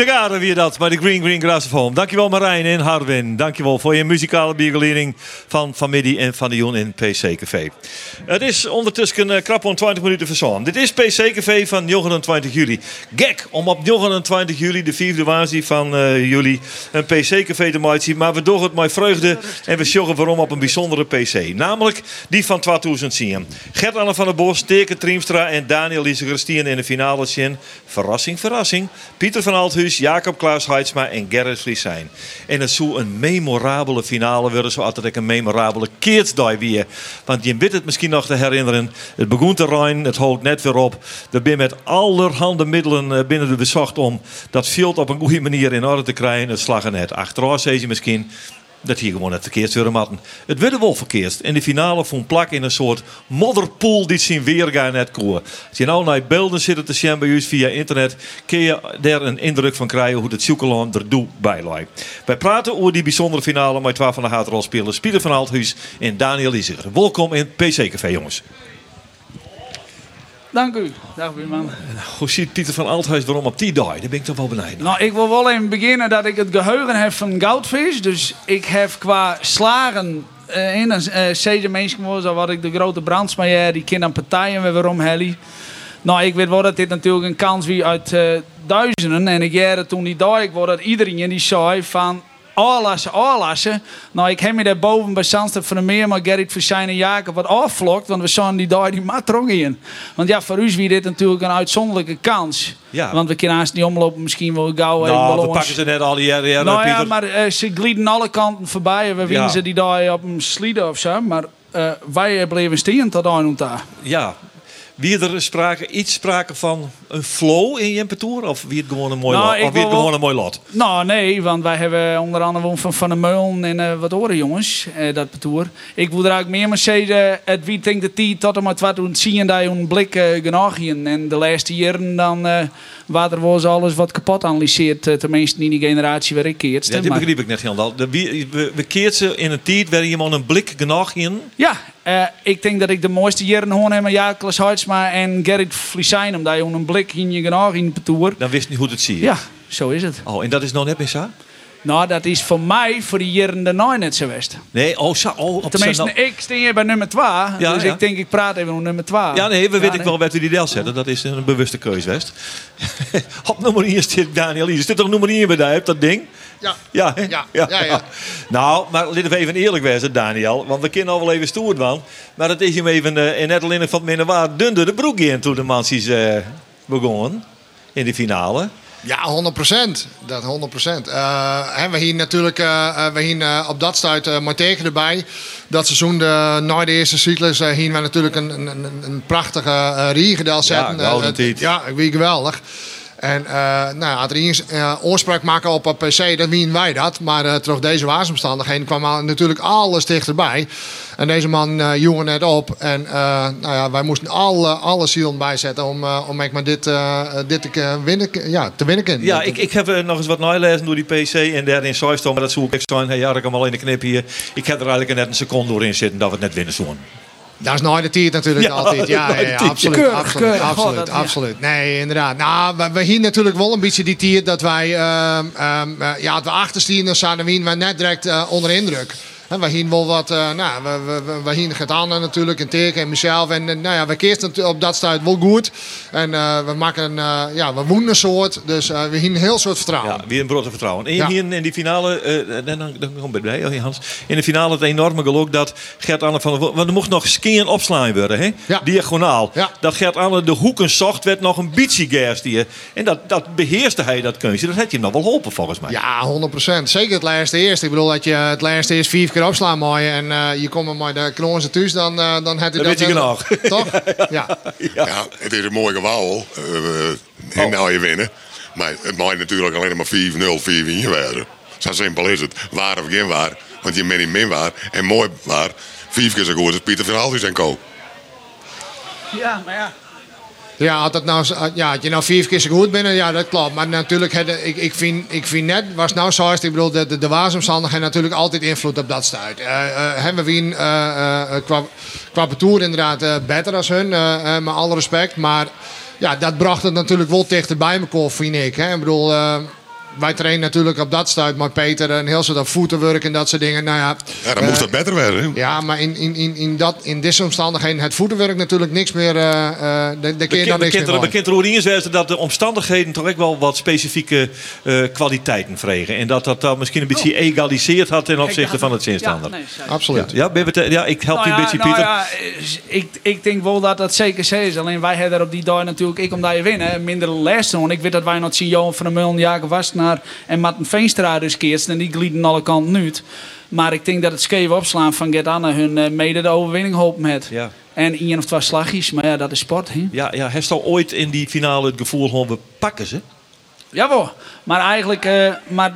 Tegare weer dat bij de Green Green Grass of Home. Dankjewel Marijn en Harwin. Dankjewel voor je muzikale begeleiding van familie en van de Joen in PC Café. Het is ondertussen uh, krap om 20 minuten verzorgd. Dit is PC Café van 29 juli. Gek om op 29 juli, de vierde wazie van uh, juli, een PC Café te maken. Maar we doen het met vreugde en we sjoggen waarom op een bijzondere PC. Namelijk die van 2010. Gert-Anne van der Bos, Teke Triemstra en Daniel Lise in de finale zien. Verrassing, verrassing. Pieter van Althuis, Jacob Klaus Heidsma en Gerrit zijn. En het zou een memorabele finale worden, zoals ook een memorabele keertdag weer. Want je weet het misschien nog te herinneren. Het begon te rijden, het houdt net weer op. We zijn met allerhande middelen eh, binnen de bezocht om dat veld op een goede manier in orde te krijgen. Het slag net. Achteraf zei je misschien. Dat hier gewoon het verkeerd willen matten. Het werd wel verkeerd. In de finale vond plak in een soort modderpool die zijn weergaan net koer. Als je nou naar beelden zit te zien bij via internet, kun je daar een indruk van krijgen hoe het Zoekeland er doe bij lijkt. Wij praten over die bijzondere finale met twee van de haatrolspelers Pieter van Althuis en Daniel Liesiger. Welkom in PC Café, jongens. Dank u. Dag buurman. Hoe ziet Pieter van Althuis waarom op die dag? Daar ben ik toch wel benieuwd. naar. Nou, ik wil wel even beginnen dat ik het geheugen heb van goudvis. Dus ik heb qua slagen eh, in een uh, zeker mensen was wat ik de grote brandsmaier die kind aan partijen weer waarom Helly. Nou, ik weet wel dat dit natuurlijk een kans wie uit eh, duizenden. En ik jaren toen die dag, ik word dat iedereen die zei van oorlassen, oorlassen. Nou, ik heb me daar boven bij Zandstad van de Meer, maar Gerrit Versiijn en Jacob wat afvlokt. Want we zagen die daar die mat in. Want ja, voor u wie dit natuurlijk een uitzonderlijke kans. Ja. Want we kunnen haast niet omlopen, misschien wel gauw Nou, we pakken ze net al die jaren, jaren, Nou ja, maar eh, ze glieden alle kanten voorbij. En we winnen Ja. ze die daar op een slieden of zo. Maar eh, wij bleven staan tot daar en daar. Ja. Wie er sprake, iets sprake van een flow in je tour? Of wie het gewoon een mooi Nou, lot? Of wie het gewoon een mooi lot? Nou, nee, want wij hebben onder andere van Van der Meulen en eh, wat oren jongens, eh, dat parcours. Ik wil er eigenlijk meer zeggen, het wie denkt dat die tot en met wat doen zien dat je een blik uh, genoegen. En de laatste jaren dan eh waar er was alles wat kapot analyseert, tenminste in die generatie waar ik keert. Ja, dit begreep ik net helemaal. De, wie, we, we keert ze in een tijd waar iemand een blik genoeg in. Ja, ik denk dat ik de mooiste jaren gewoon heb met Jaakles Huidsma en Gerrit Flisijn, omdat je een blik in je genoeg in de tour. Dan wist niet hoe het zie je. Ja, zo is het. Oh, en dat is nog net meer zo? Nou, dat is voor mij voor die jaren daarna net zo best. Nee, oh, zo, oh op Tenminste, nou- ik sta hier bij nummer 2. Ja, dus ja. ik denk, ik praat even over nummer 2. Ja, nee, we weten nee. wel wat we die del zetten. Dat is een bewuste keuze, West. op nummer 1 zit Daniel Lies. Zit toch nummer 1 bij daar, dat ding? Ja. Ja? Ja, ja, ja. Nou, maar laten we even eerlijk wezen, Daniel. Want we kunnen al wel even stoer van. Maar het is hem even eh, in net alleen van het minder waar dunde de broek in toen de mansies eh begonnen. In de finale. Ja, 100 procent. Dat 100 procent. we hier natuurlijk eh, we hier, eh, op dat stuit uh, maar tegen erbij. Dat seizoen, de, na de eerste cyclus, uh, hier we natuurlijk een, een, een, prachtige uh, zetten. Ja, ja, wie geweldig. En eh nou, er eens eh, oorspraak maken op een PC, dan wien wij dat. Maar uh, terug deze waarsomstandigheden kwam natuurlijk alles dichterbij. En deze man uh, net op. En uh, nou ja, wij moesten alle, alle zielen bijzetten om, uh, om ik maar dit, uh, dit te, uh, winnen, ja, te winnen. Ja, ik, ik heb eh, nog eens wat nalezen door die PC en daar in Soistom. Maar dat zoek ik staan. Hey, ja, ik hem al in de knip hier. Ik heb er eigenlijk net een seconde door in zitten dat we het net winnen zoen. Dat is nooit de tijd natuurlijk Ja, altijd. Ja, ja, ja, absoluut. Keurig, absoluut, keurig. absoluut, Oh, dat- ja. absoluut. Nee, inderdaad. Nou, we, we hier natuurlijk wel een beetje die tijd dat wij... ehm, eh, ja, het we achterstien, dan we hier net direct eh, onder indruk. En we hier wel wat... eh, nou, we, we, we, we hier het aan natuurlijk. En Teken en mezelf. En eh, nou ja, we keersten het op dat stuit wel goed. En eh, we maken... eh, ja, we woenen soort. Dus eh, we hier een heel soort vertrouwen. Ja, weer een brood te vertrouwen. En Ja. hier in die finale, eh, dan, dan, kom ik bij Hans. In de finale het enorme geluk dat Gert Anne van Want er moest nog skiën opslaan worden, hè? Diagonaal. Dat Gert Anne de hoeken zocht, werd nog een gas die. En dat, dat beheerste hij, dat kunstje. Dat had je hem nog wel geholpen, volgens mij. Ja, 100%. Zeker het laatste eerst. Ik bedoel, dat je het laatste eerst vier keer opslaan mooi en eh, je komt maar de knozen thuis, dan, eh, dan had hij Dan dat... weet je net- genoeg. Toch? Ja. Ja. het is een mooi gewauwel. eh en nou je winnen. Maar het mag natuurlijk alleen maar 4-0, 4-1 werden. Zo simpel is het. Waar of geen waar. Want je bent niet min waar. En mooi waar. Vijf keer zo goed als Pieter van Althuis en Co. Ja, maar ja. Ja, had dat nou, ja, had je nou vier keer zo goed binnen, ja, dat klopt. Maar natuurlijk, had, ik, ik, vind, ik vind net, was nou zo ik bedoel, de, de, de waarsomstandigheden natuurlijk altijd invloed op dat stuit. Eh eh, hebben we in, eh, eh, qua, qua parcours inderdaad eh, beter als hun, eh, eh, met alle respect. Maar ja, dat bracht het natuurlijk wel dichterbij elkaar, vind ik. Hè. Ik bedoel, eh, wij trainen natuurlijk op dat stuit met Peter en heel soort op voetenwerk en dat soort dingen. Nou ja, Ja, dan moest eh, dat beter werden. Ja, maar in, in, in, in, dat, in deze omstandigheden, het voetenwerk natuurlijk niks meer, eh eh daar daar kun je dan niks meer Bekend wezen dat de omstandigheden toch ook wel wat specifieke eh, kwaliteiten vregen. En dat dat dan misschien een beetje egaliseerd had ten opzichte van het zinstander. Ja, nee, zeker. Absoluut. Ja, ja, ik help Nou je een beetje, nou Pieter. ja, eh, ik, ik denk wel dat dat zeker zo is. Alleen wij hebben er op die dag natuurlijk, ik omdat je winnen, minder les doen. Ik weet dat wij nog zien Johan van der Meulen, Jacob En Martin Veenstra dus keerst. En die glieden alle kanten uit. Maar ik denk dat het scheef opslaan van Gert Anne hun eh, mede de overwinning hopen met. Ja. En één of twee slagjes, maar ja, dat is sport. Hè? Ja, ja, heeft al ooit in die finale het gevoel van we pakken ze? Jawel, maar eigenlijk, eh, maar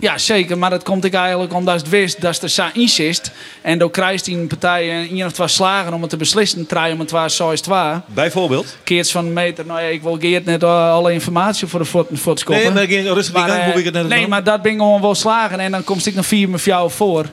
Ja, zeker. Maar dat komt ik eigenlijk omdat het wist dat er zo insist. En dan krijgt die partij een één of twee slagen om het te beslissen. Try om het waar, zo is het waar. Bijvoorbeeld? Keerts van de meter. Nou ja, ik wil Geert net eh, alle informatie voor de voet. Nee, maar ik ging rustig Maar, eh, ik het net Nee, maar dat ben ik gewoon wel slagen. En dan komt ik nog vier met jou voor.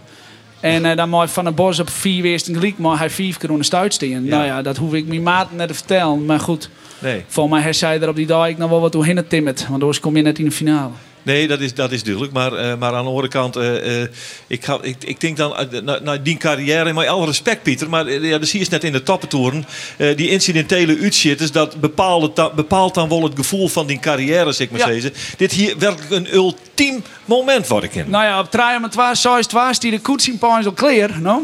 En eh, dan moet Van den Bos op vier weerst een gelijk, maar hij vijf keer onder stuit. Nou ja, dat hoef ik mijn maat net te vertellen. Maar goed, Nee. volgens mij zij er op die dag ik nog wel wat doorheen het timmerd. Want anders kom je net in de finale. Nee, dat is, dat is duidelijk. Maar, eh, maar aan de andere kant, eh, eh, ik, ga, ik, ik denk dan, eh, na, na die carrière, met alle respect Pieter, maar ja, dat zie je net in de tappentoren, die incidentele uitschitters, dat bepaalt, dan, bepaalt dan wel het gevoel van die carrière, zeg maar Ja. Dit hier werkelijk een ultiem moment, wat ik in. Nou ja, op trein met waar, zo is het waar, die de koets in al clear, no?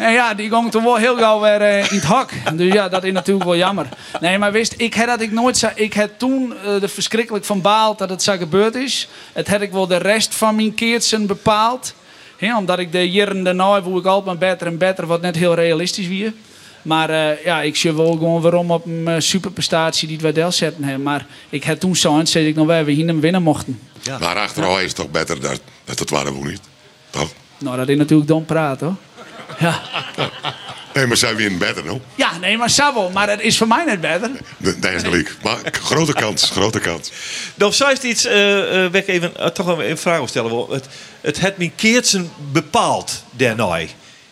En ja, die ging toen wel heel gauw weer eh, in het hak. Dus ja, dat is natuurlijk wel jammer. Nee, maar wist, ik had dat ik nooit zo... Ik had toen eh, er verschrikkelijk van baald dat het zo gebeurd is. Het had ik wel de rest van mijn keertsen bepaald. Hè, omdat ik de jaren daarna, hoe ik altijd maar beter en beter, wat net heel realistisch weer. Maar eh, ja, ik zie wel gewoon waarom op een superprestatie die het wel zetten hebben. Maar ik had toen zo, en zei ik nog wel, we hier hem winnen mochten. Maar achteraf is het toch beter dat, dat het waren we niet. Toch? Nou, dat is natuurlijk dom praten hoor. Ja. Nee, maar zijn we in beter nou? Ja, nee, maar Sabo, maar het is voor mij net beter. Dat dat is gelijk. Maar grote kans, grote kans. Dan zou je iets, eh eh, weg even, eh, toch even een vraag stellen. wel. Het, het het mijn keertsen bepaald daarna.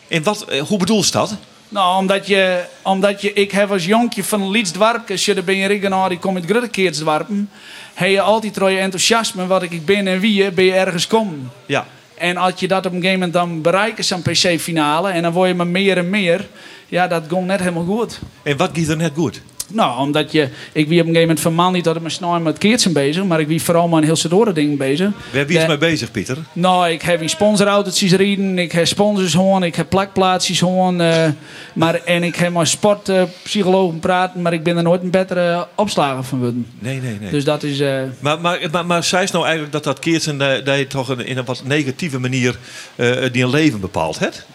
En wat, hoe bedoel je dat? Nou, omdat je, omdat je, ik heb als jonkje van Lietsdwarp, als je er ben je regionaal, die kom uit Gruttekeertsdwarpen, heb je altijd je enthousiasme, wat ik ben en wie, ben je ergens komen. Ja. En als je dat op een gegeven moment dan bereikt, zo'n PC-finale, en dan word je maar meer en meer, ja, dat gaat net helemaal goed. En wat gaat er net goed? Nou, omdat je, ik wie op een gegeven moment van man niet dat ik me snel met keertsen bezig, maar ik wie vooral maar een heel soort dingen bezig. Waar wie is mee bezig, Pieter? Nou, ik heb in sponsorautootjes rijden, ik heb sponsors gewoon, ik heb plakplaatsjes gewoon. eh, maar, en ik heb met sportpsychologen praten, maar ik ben er nooit een betere opslager van worden. Nee, nee, nee. Dus dat is. eh, Maar, maar, maar, maar zei ze nou eigenlijk dat dat keertsen dat je toch een, in een wat negatieve manier eh, die een leven bepaalt hebt?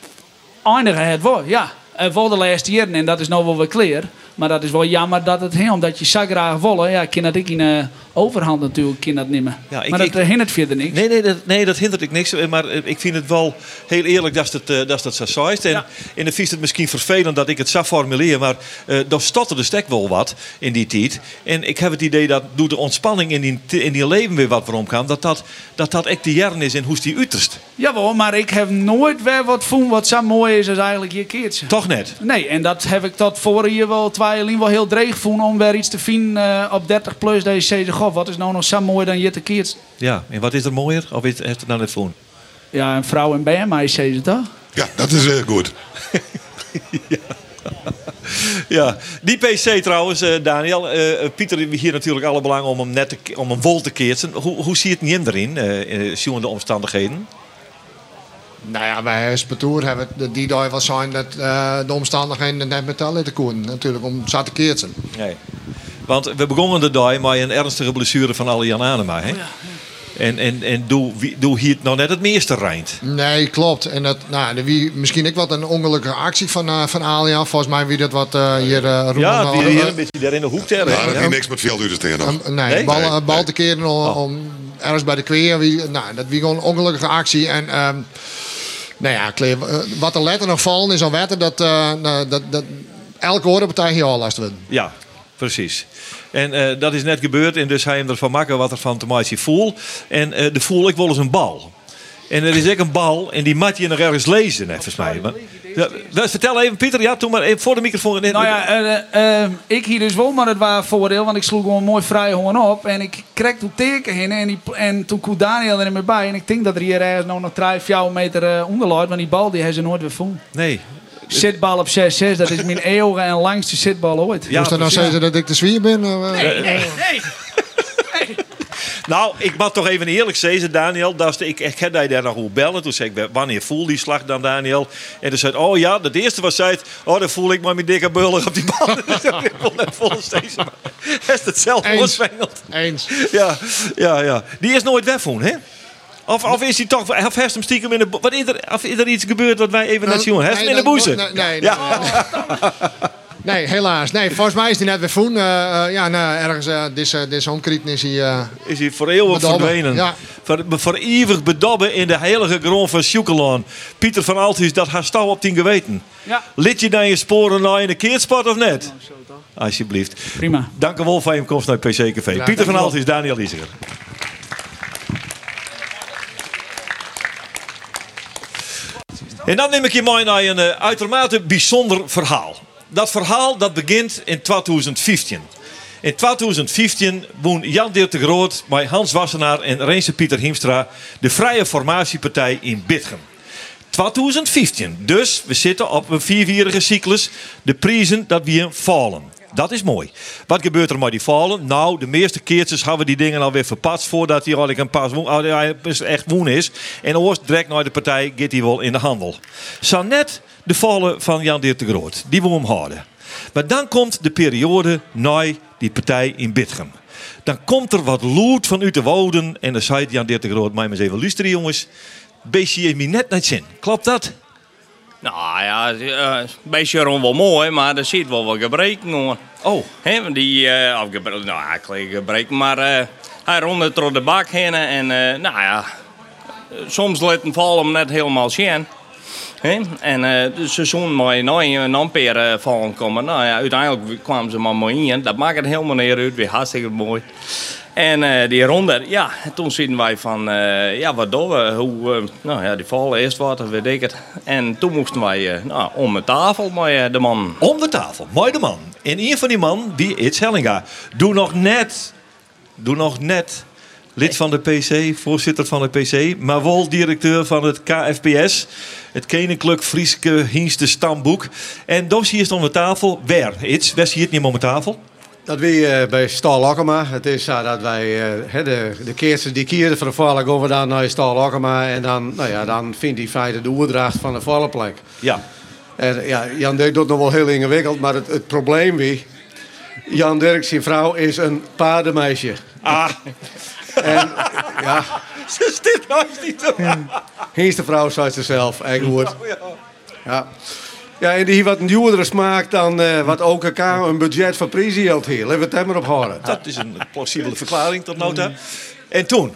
eindigen het wel, ja. Eh, voor de laatste jaren, en dat is nou wel weer clear. Maar dat is wel jammer dat het, hè, omdat je zo graag willen, ja, kan dat ik in eh, overhand natuurlijk kan dat niet meer. Ja, ik- maar dat ik- eh, hindert verder niks. Nee, nee, dat, nee, dat hindert ik niks. eh, Maar ik vind het wel heel eerlijk dat het, dat het zo zegt. En in de vies het misschien vervelend dat ik het zo formuleer. Maar eh daar stotterde stek wel wat in die tijd. En ik heb het idee dat door de ontspanning in die, in die leven weer wat waarom kwam. Dat dat, dat, dat echt de jaren is in hoe die uiterst. Jawel, maar ik heb nooit weer wat voelen wat zo mooi is als eigenlijk je keertje. Toch net? Nee, en dat heb ik tot voor hier wel twee jaar wel heel dreig gevonden om weer iets te vinden eh, op 30 plus. Dat je zegt, goh, wat is nou nog zo mooi dan je te keert? Ja, en wat is er mooier? Of is, heeft het nou net voor? Ja, een vrouw en BMI, zei ze toch? Ja, dat is eh, goed. Ja, die PC trouwens, eh, Daniel. eh, Pieter heeft hier natuurlijk alle belang om hem net te, om hem vol te keertsen. Hoe, hoe zie je het niet erin, eh eh, zien de omstandigheden? Nou ja, bij Spatoer hebben we die dag wel zijn dat eh, de omstandigheden net met te koen. Natuurlijk om te keertsen. Nee. Want we begonnen de dag met een ernstige blessure van alle Jan Anema. Hè? En, en, en doe, doe hier het nou net het meeste rijnt. Nee, klopt. En dat, nou, wie misschien ook wat een ongelukkige actie van, eh van Alia. Volgens mij wie dat wat eh, hier uh, Ja, die hier een beetje daar in de hoek ter. Ja, dat heeft niks met veel duurder tegen nog. Nee, bal, eh, bal te keren om, om ergens bij de kweer. Wie, nou, dat wie gewoon een ongelukkige actie. En ehm, nou ja, eh, wat er letter nog vallen is al wetten dat, nou, dat, dat elke horenpartij hier al last wordt. Ja, precies. En eh, dat is net gebeurd. En dus hij hem ervan maken wat er van te voel. En eh, de voel ik wel eens een bal. En er is ook een bal en die moet je nog ergens lezen, hè, volgens mij. Maar, ja, vertel even, Pieter, ja, toen maar even voor de microfoon. Nou ja, eh, eh, ik hier dus wel, maar het was voordeel, want ik sloeg gewoon mooi vrij gewoon op. En ik kreeg toen teken heen en, die, en toen kwam Daniel er meer bij. En ik denk dat er hier ergens nog nog 3, 4 meter uh, onder lag, want die bal die heeft ze nooit weer vonden. Nee. Zitbal op 6-6, dat is mijn eeuwige en langste zitbal ooit. Ja, Moest dat nou zeggen dat ik de zwier ben? eh? Nee, nee. Nou, ik mag toch even eerlijk zeggen, Daniel. Dat ik, ik heb daar nog hoe bellen. Toen zei ik, wanneer voel die slag dan, Daniel? En toen zei hij, oh ja, dat eerste was zei, oh, dan voel ik maar mijn dikke bullig op die bal. het vol steeds. Hij is het zelf Eens. Eens. Ja, ja, ja. Die is nooit wegvoeren, hè? Of, of is hij toch, of heeft hem stiekem in de wat is er, Of is er iets gebeurd wat wij even net zien? Heeft hem in de boezen? Nee, nee, Ja. Nee, helaas. Nee, volgens mij is hij net weer voen. Eh, eh, ja, nou, ergens uh, deze, deze omkrieten is hij... eh, Is hij voor eeuwig bedobben. verdwenen. Ja. Voor, voor eeuwig bedobben in de heilige grond van Sjoekelaan. Pieter van Althuis, dat had stouw op tien geweten. Ja. Lid je dan je sporen nou in de keertspot of net? Alsjeblieft. Prima. Dank u wel voor je komst naar het PC Café. Ja, Pieter van. Althuis, Daniel Liesiger. En dan neem ik je mee naar een eh, uitermate bijzonder verhaal. Dat verhaal dat begint in 2015. In 2015 woon Jan Dirk de Groot bij Hans Wassenaar en Reense Pieter Hiemstra de Vrije Formatiepartij in Bitgen. 2015. Dus we zitten op een viervierige cyclus. De prijzen dat weer vallen. Dat is mooi. Wat gebeurt er met die vallen? Nou, de meeste keertjes hebben we die dingen alweer verpatst voordat hij een pas echt woen is. En oost direct naar de partij gaat hij wel in de handel. Zo net de vallen van Jan Dirk de Groot. Die we hem houden. Maar dan komt de periode na die partij in Bitgem. Dan komt er wat loot vanuit de wouden. En dan zei Jan Dirk de Groot, mij maar eens even luisteren jongens. Beestje heeft me net niet zin. Klopt dat? Nou ja, eh, een beetje rond wel mooi, maar er zit wel wat gebreken hoor. Oh. Hè, want die, eh of gebreken, nou eigenlijk gebreken, maar eh, hij rondde door de bak heen en eh, nou ja, soms laat een val hem net helemaal zien. Hè? En eh het seizoen maar nooit een ampère eh, vallen komen. Nou ja, uiteindelijk kwamen ze maar mooi in. Dat maakt het helemaal niet uit, weer hartstikke mooi. En eh, die ronde, ja, toen zien wij van, eh, ja, wat doen we? Hoe, eh, nou ja, die vallen eerst wat, weet ik het. En toen moesten wij nou, om de tafel met de man. Om de tafel, mooi de man. En een van die man, die is Hellinga. Doe nog net, doe nog net lid van de PC, voorzitter van de PC, maar wel directeur van het KFPS, het Koninklijk Frieske Hienste Stamboek. En Dos hier is om de tafel. Waar? Iets? Wes hier het niet om de tafel? Dat we eh, bij Stal Lokkema. Het is zo dat wij eh, de, de keertjes die keren van de vallen gaan we dan naar Stal Lokkema. En dan, nou ja, dan vindt die feite de oerdracht van de vallenplek. Ja. En ja, Jan Dirk doet nog wel heel ingewikkeld, maar het, het probleem wie. Jan Dirk, zijn vrouw, is een paardenmeisje. Ah. En ja, Is dit nou niet zo? hier de vrouw, zei ze zelf, eigen woord. Oh, ja. Ja. En die wat een duurdere smaak dan eh, wat OKK een budget voor prijzen hield hier. Laten we het daar maar op houden. Dat is een plausibele verklaring tot nota. En toen?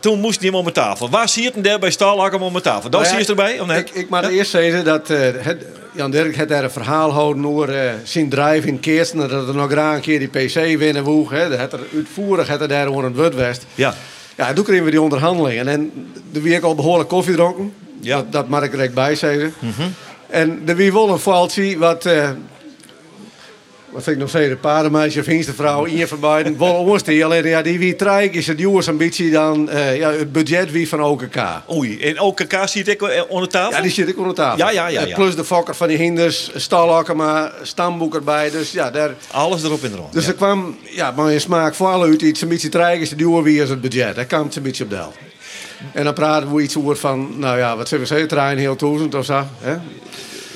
Toen moest hij hem om de tafel. Waar zie je het daar bij Stallakum om de tafel? Dat Nou zie je erbij? Of net? Ik, ik mag eerst zeggen dat eh, het, Jan Dirk het daar een verhaal houden over eh, zijn drive in Keersten. Dat er nog graag een keer die PC winnen woeg. Hè. Dat het er uitvoerig het er daar over een Wordwest. Ja. Ja, en toen kregen we die onderhandelingen. En er werd al behoorlijk koffie dronken. Ja. Dat, dat mag ik er direct bij zeggen. Mhm. En er wie wel een foutje wat... eh, wat vind ik nog steeds, een paardenmeisje of vrouw, in van beiden. Ons die, alleen ja, die wie trijk is het jongens ambitie dan eh, ja, het budget wie van OKK. Oei, en OKK zie ik eh, onder tafel? Ja, die zit ik onder tafel. Ja, ja, ja, ja. Plus de fokker van die hinders, Stallakkema, Stamboek erbij. Dus ja, daar... Alles erop en erop. Dus er kwam, ja, maar je smaak voor alle uit iets een beetje trijk is, de duur wie is het budget. Daar kwam het een beetje op de helft. En dan praten we iets over van, nou ja, wat zullen we zeggen, trein heel duizend of zo. Hè?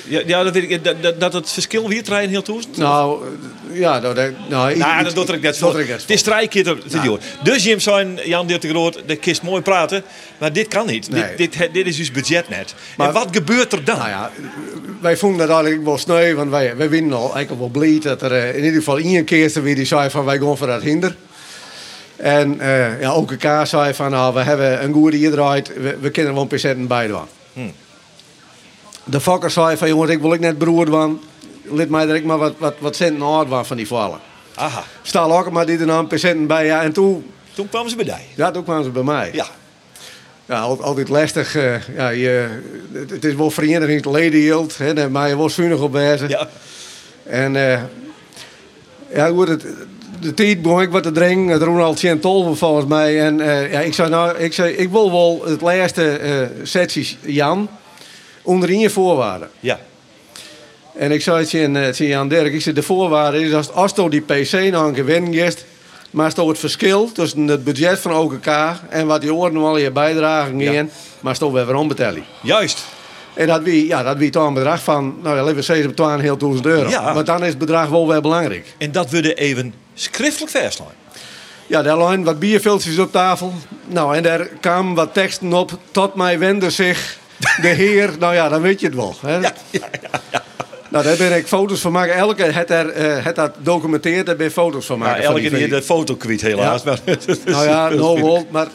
Ja, ja, dat weet ik. Dat, dat, dat het verschil weer trein heel toe. Nou, ja, nou, dat, nou, Nou, iets- dat doet er ik net voor. net Het is drie keer te, te duur. Dus Jim zijn Jan Dirk de Groot, de kist mooi praten. Maar dit kan niet. Nee. Dit, dit, dit is dus budget net. Maar- en wat gebeurt er dan? Nou ja, wij vonden dat eigenlijk wel sneu, want wij, wij winnen al eigenlijk wel blij dat er eh, in ieder geval één keer weer die zei van wij gaan voor dat hinder. En eh ja, ook een zei van nou, we hebben een goede hier draait, we, we kunnen wel een patiënten bij doen. Hmm. De fokker zei van jongens, ik wil ik net broer van, laat mij direct maar wat, wat, wat centen uit van van die vallen. Aha. Stel ook maar die er nou een patiënten bij, ja, en toen... Toen kwamen ze bij mij. Ja, toen kwamen ze bij mij. Ja. Ja, al- altijd lastig. eh, ja, je, het, is wel vereniging ledenhield, hè, maar je wel zuinig op wezen. Ja. En eh, ja, goed, het, de tijd begon ik wat te drinken. Het roen al 10 tol volgens mij. En eh, ja, ik zei nou, ik, zei, ik wil wel het laatste eh setje Jan onder in je voorwaarden. Ja. En ik zei tegen, tegen Jan Dirk, ik zei, de voorwaarde is als, als die PC nou een keer winnen gist, maar je het verschil tussen het budget van OKK en wat die oren al je bijdragen Ja. in, maar je weer waarom betalen. Juist. En dat wie, ja, dat wie toch een bedrag van, nou ja, laten we zeggen, 12.000 euro. Ja. Want dan is het bedrag wel weer belangrijk. En dat we er even schriftelijk verslaan. Ja, daar lagen wat bierviltjes op tafel. Nou, en daar kwamen wat teksten op. Tot mij wende zich de heer. Nou ja, dan weet je het wel. Hè? Nou, daar ben ik foto's van maken. Elke het, er, eh, het dat documenteert, daar ben ik foto's van maken. Maar van elke die keer de foto kwijt helaas. Ja. Maar, Nou ja, no wel, maar...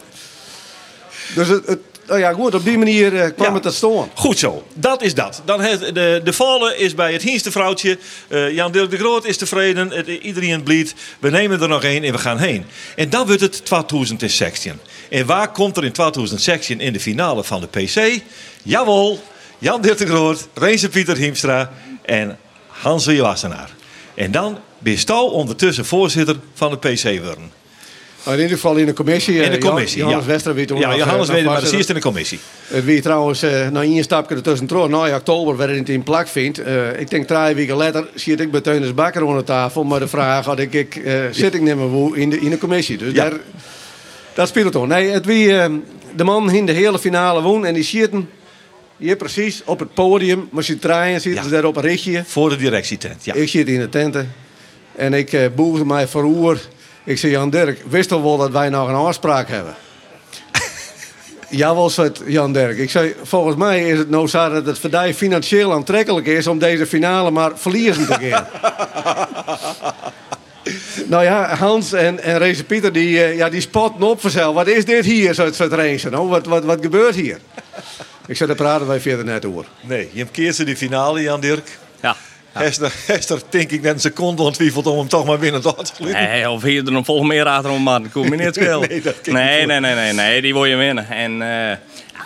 Dus het, het, nou ja, goed, op die manier eh, kwam het tot staan. Goed zo, dat is dat. Dan het, de, de vallen is bij het hienste vrouwtje. Eh, Jan Dirk de Groot is tevreden. Het, iedereen bleed. We nemen er nog één en we gaan heen. En dan wordt het 2016. En waar komt er in 2016 in de finale van de PC? Jawel, Jan Dirk de Groot, Reense Pieter Hiemstra en Hans Wassenaar. En dan ben je ondertussen voorzitter van de PC worden. In ieder geval in de commissie. In de eh, Jan- commissie, Johannes ja. Wester weet Ja, eh, Johannes weet het, maar eerst in de commissie. Het wie trouwens eh na één stapje ertussen door. Nou, in oktober werd het in plak vindt. Eh, ik denk drie weken later zie ik bij Teunis Bakker aan de tafel. Maar de vraag had ik, ik eh, zit ik niet meer in de, in de commissie. Dus daar, dat speelt toch. Nee, het wie eh, de man in de hele finale woon en die zitten hier precies op het podium. Maar ze draaien zitten ze daar op een richtje. Voor de directietent, ja. Ik zit in de tenten. En ik eh boefde mij voor Ik zei, Jan Dirk, wist toch wel dat wij nog een afspraak hebben? Ja, was het Jan Dirk. Ik zei, volgens mij is het nou zo dat het voor jou financieel aantrekkelijk is om deze finale maar verliezen te gaan. nou ja, Hans en, en Reze Pieter die, eh, ja, die spotten op vanzelf. Wat is dit hier, zo'n soort race? Nou? Wat, wat, wat gebeurt hier? Ik zei, daar praten wij verder net over. Nee, je keert ze die finale, Jan Dirk. Ja. Hester, Hester, denk ik, net een seconde ontwiefeld om hem toch maar binnen te laten sluiten. Nee, of hier er nog volgens meer achter om man. Kom je niet. Nee, nee, nee, nee, nee, nee, die wil je winnen. En eh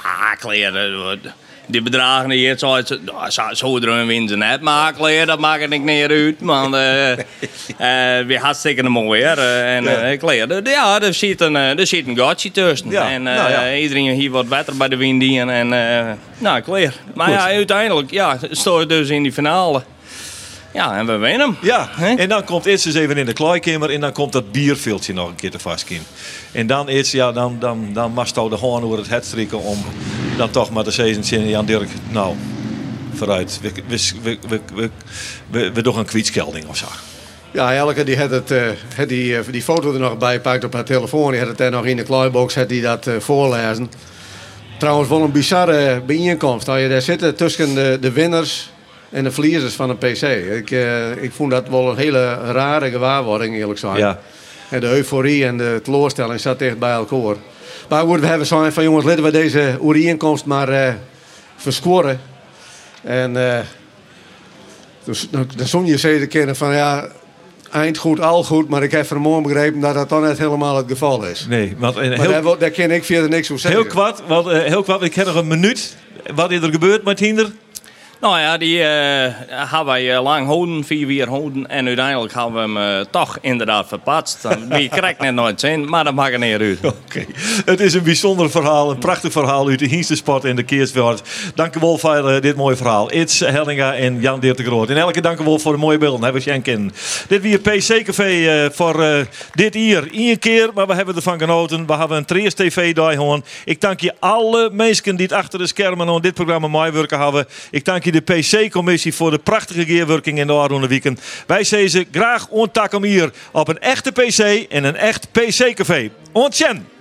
ah, kleren, die bedragen die je het zo, uit- zo, zo erin winnen net. Maar kleren, dat maakt het niet meer uit. Want eh eh weer hartstikke mooi weer. eh, en Ja. eh kleren, ja, er zit een, eh, er zit een gatje tussen. Ja, En eh, nou ja. iedereen hier wordt beter bij de wind en, en eh, nou, kleren. Maar Goed. ja, uiteindelijk, ja, sto je dus in die finale. Ja, en we winnen hem. Ja, en dan komt eerst eens even in de kleikamer en dan komt dat bierviltje nog een keer te vastkiem. En dan is ja, dan, dan, dan mag je de gewoon over het het strikken om dan toch maar te zeggen, Jan Dirk, nou, vooruit. We, we, we, we, we, we, we doen een kwietskelding of zo. Ja, Elke die had, het, eh, had die, eh, die foto er nog bij gepakt op haar telefoon. Die had het daar nog in de kleibox had die dat eh, voorlezen. Trouwens, wel een bizarre bijeenkomst. Dat je daar zitten tussen de, de winnaars en de verliezers van een PC. Ik, eh, ik vond dat wel een hele rare gewaarwording, eerlijk gezegd. Ja. En de euforie en de teleurstelling zat echt bij elkaar. Maar goed, we hebben zo van jongens, laten we deze bijeenkomst maar eh verscoren. En eh, dus, dan, dan zong je zeker kennen van ja, eind goed, al goed. Maar ik heb vanmorgen begrepen dat dat dan net helemaal het geval is. Nee, want Maar heel, daar, daar ken ik verder niks over zeggen. heel kwart, want, heel kwart, ik heb nog een minuut. Wat is er gebeurd met Hinder? Nou ja, die eh hebben wij eh, lang houden, vier weer houden. En uiteindelijk hebben we hem eh, toch inderdaad verpatst. Wie krijgt net nooit zin, maar dat maakt er niet uit. Oké. Het is een bijzonder verhaal, een prachtig verhaal uit de Hienstensport en de Keerswoord. Dank u wel voor dit mooie verhaal. It's Hellinga en Jan Dirk de Groot. En elke dank u wel voor de mooie beelden. Hebben we schenken. Dit weer PC Café eh, voor dit hier. Eén keer, maar we hebben ervan genoten. We hebben een Trias TV daar gewoon. Ik dank je alle mensen die het achter de schermen aan dit programma meewerken hebben. Ik dank je de PC-commissie voor de prachtige gearworking in de Arroende Weekend. Wij zeggen ze graag ontak om hier op een echte PC en een echt PC-café. Ontjen!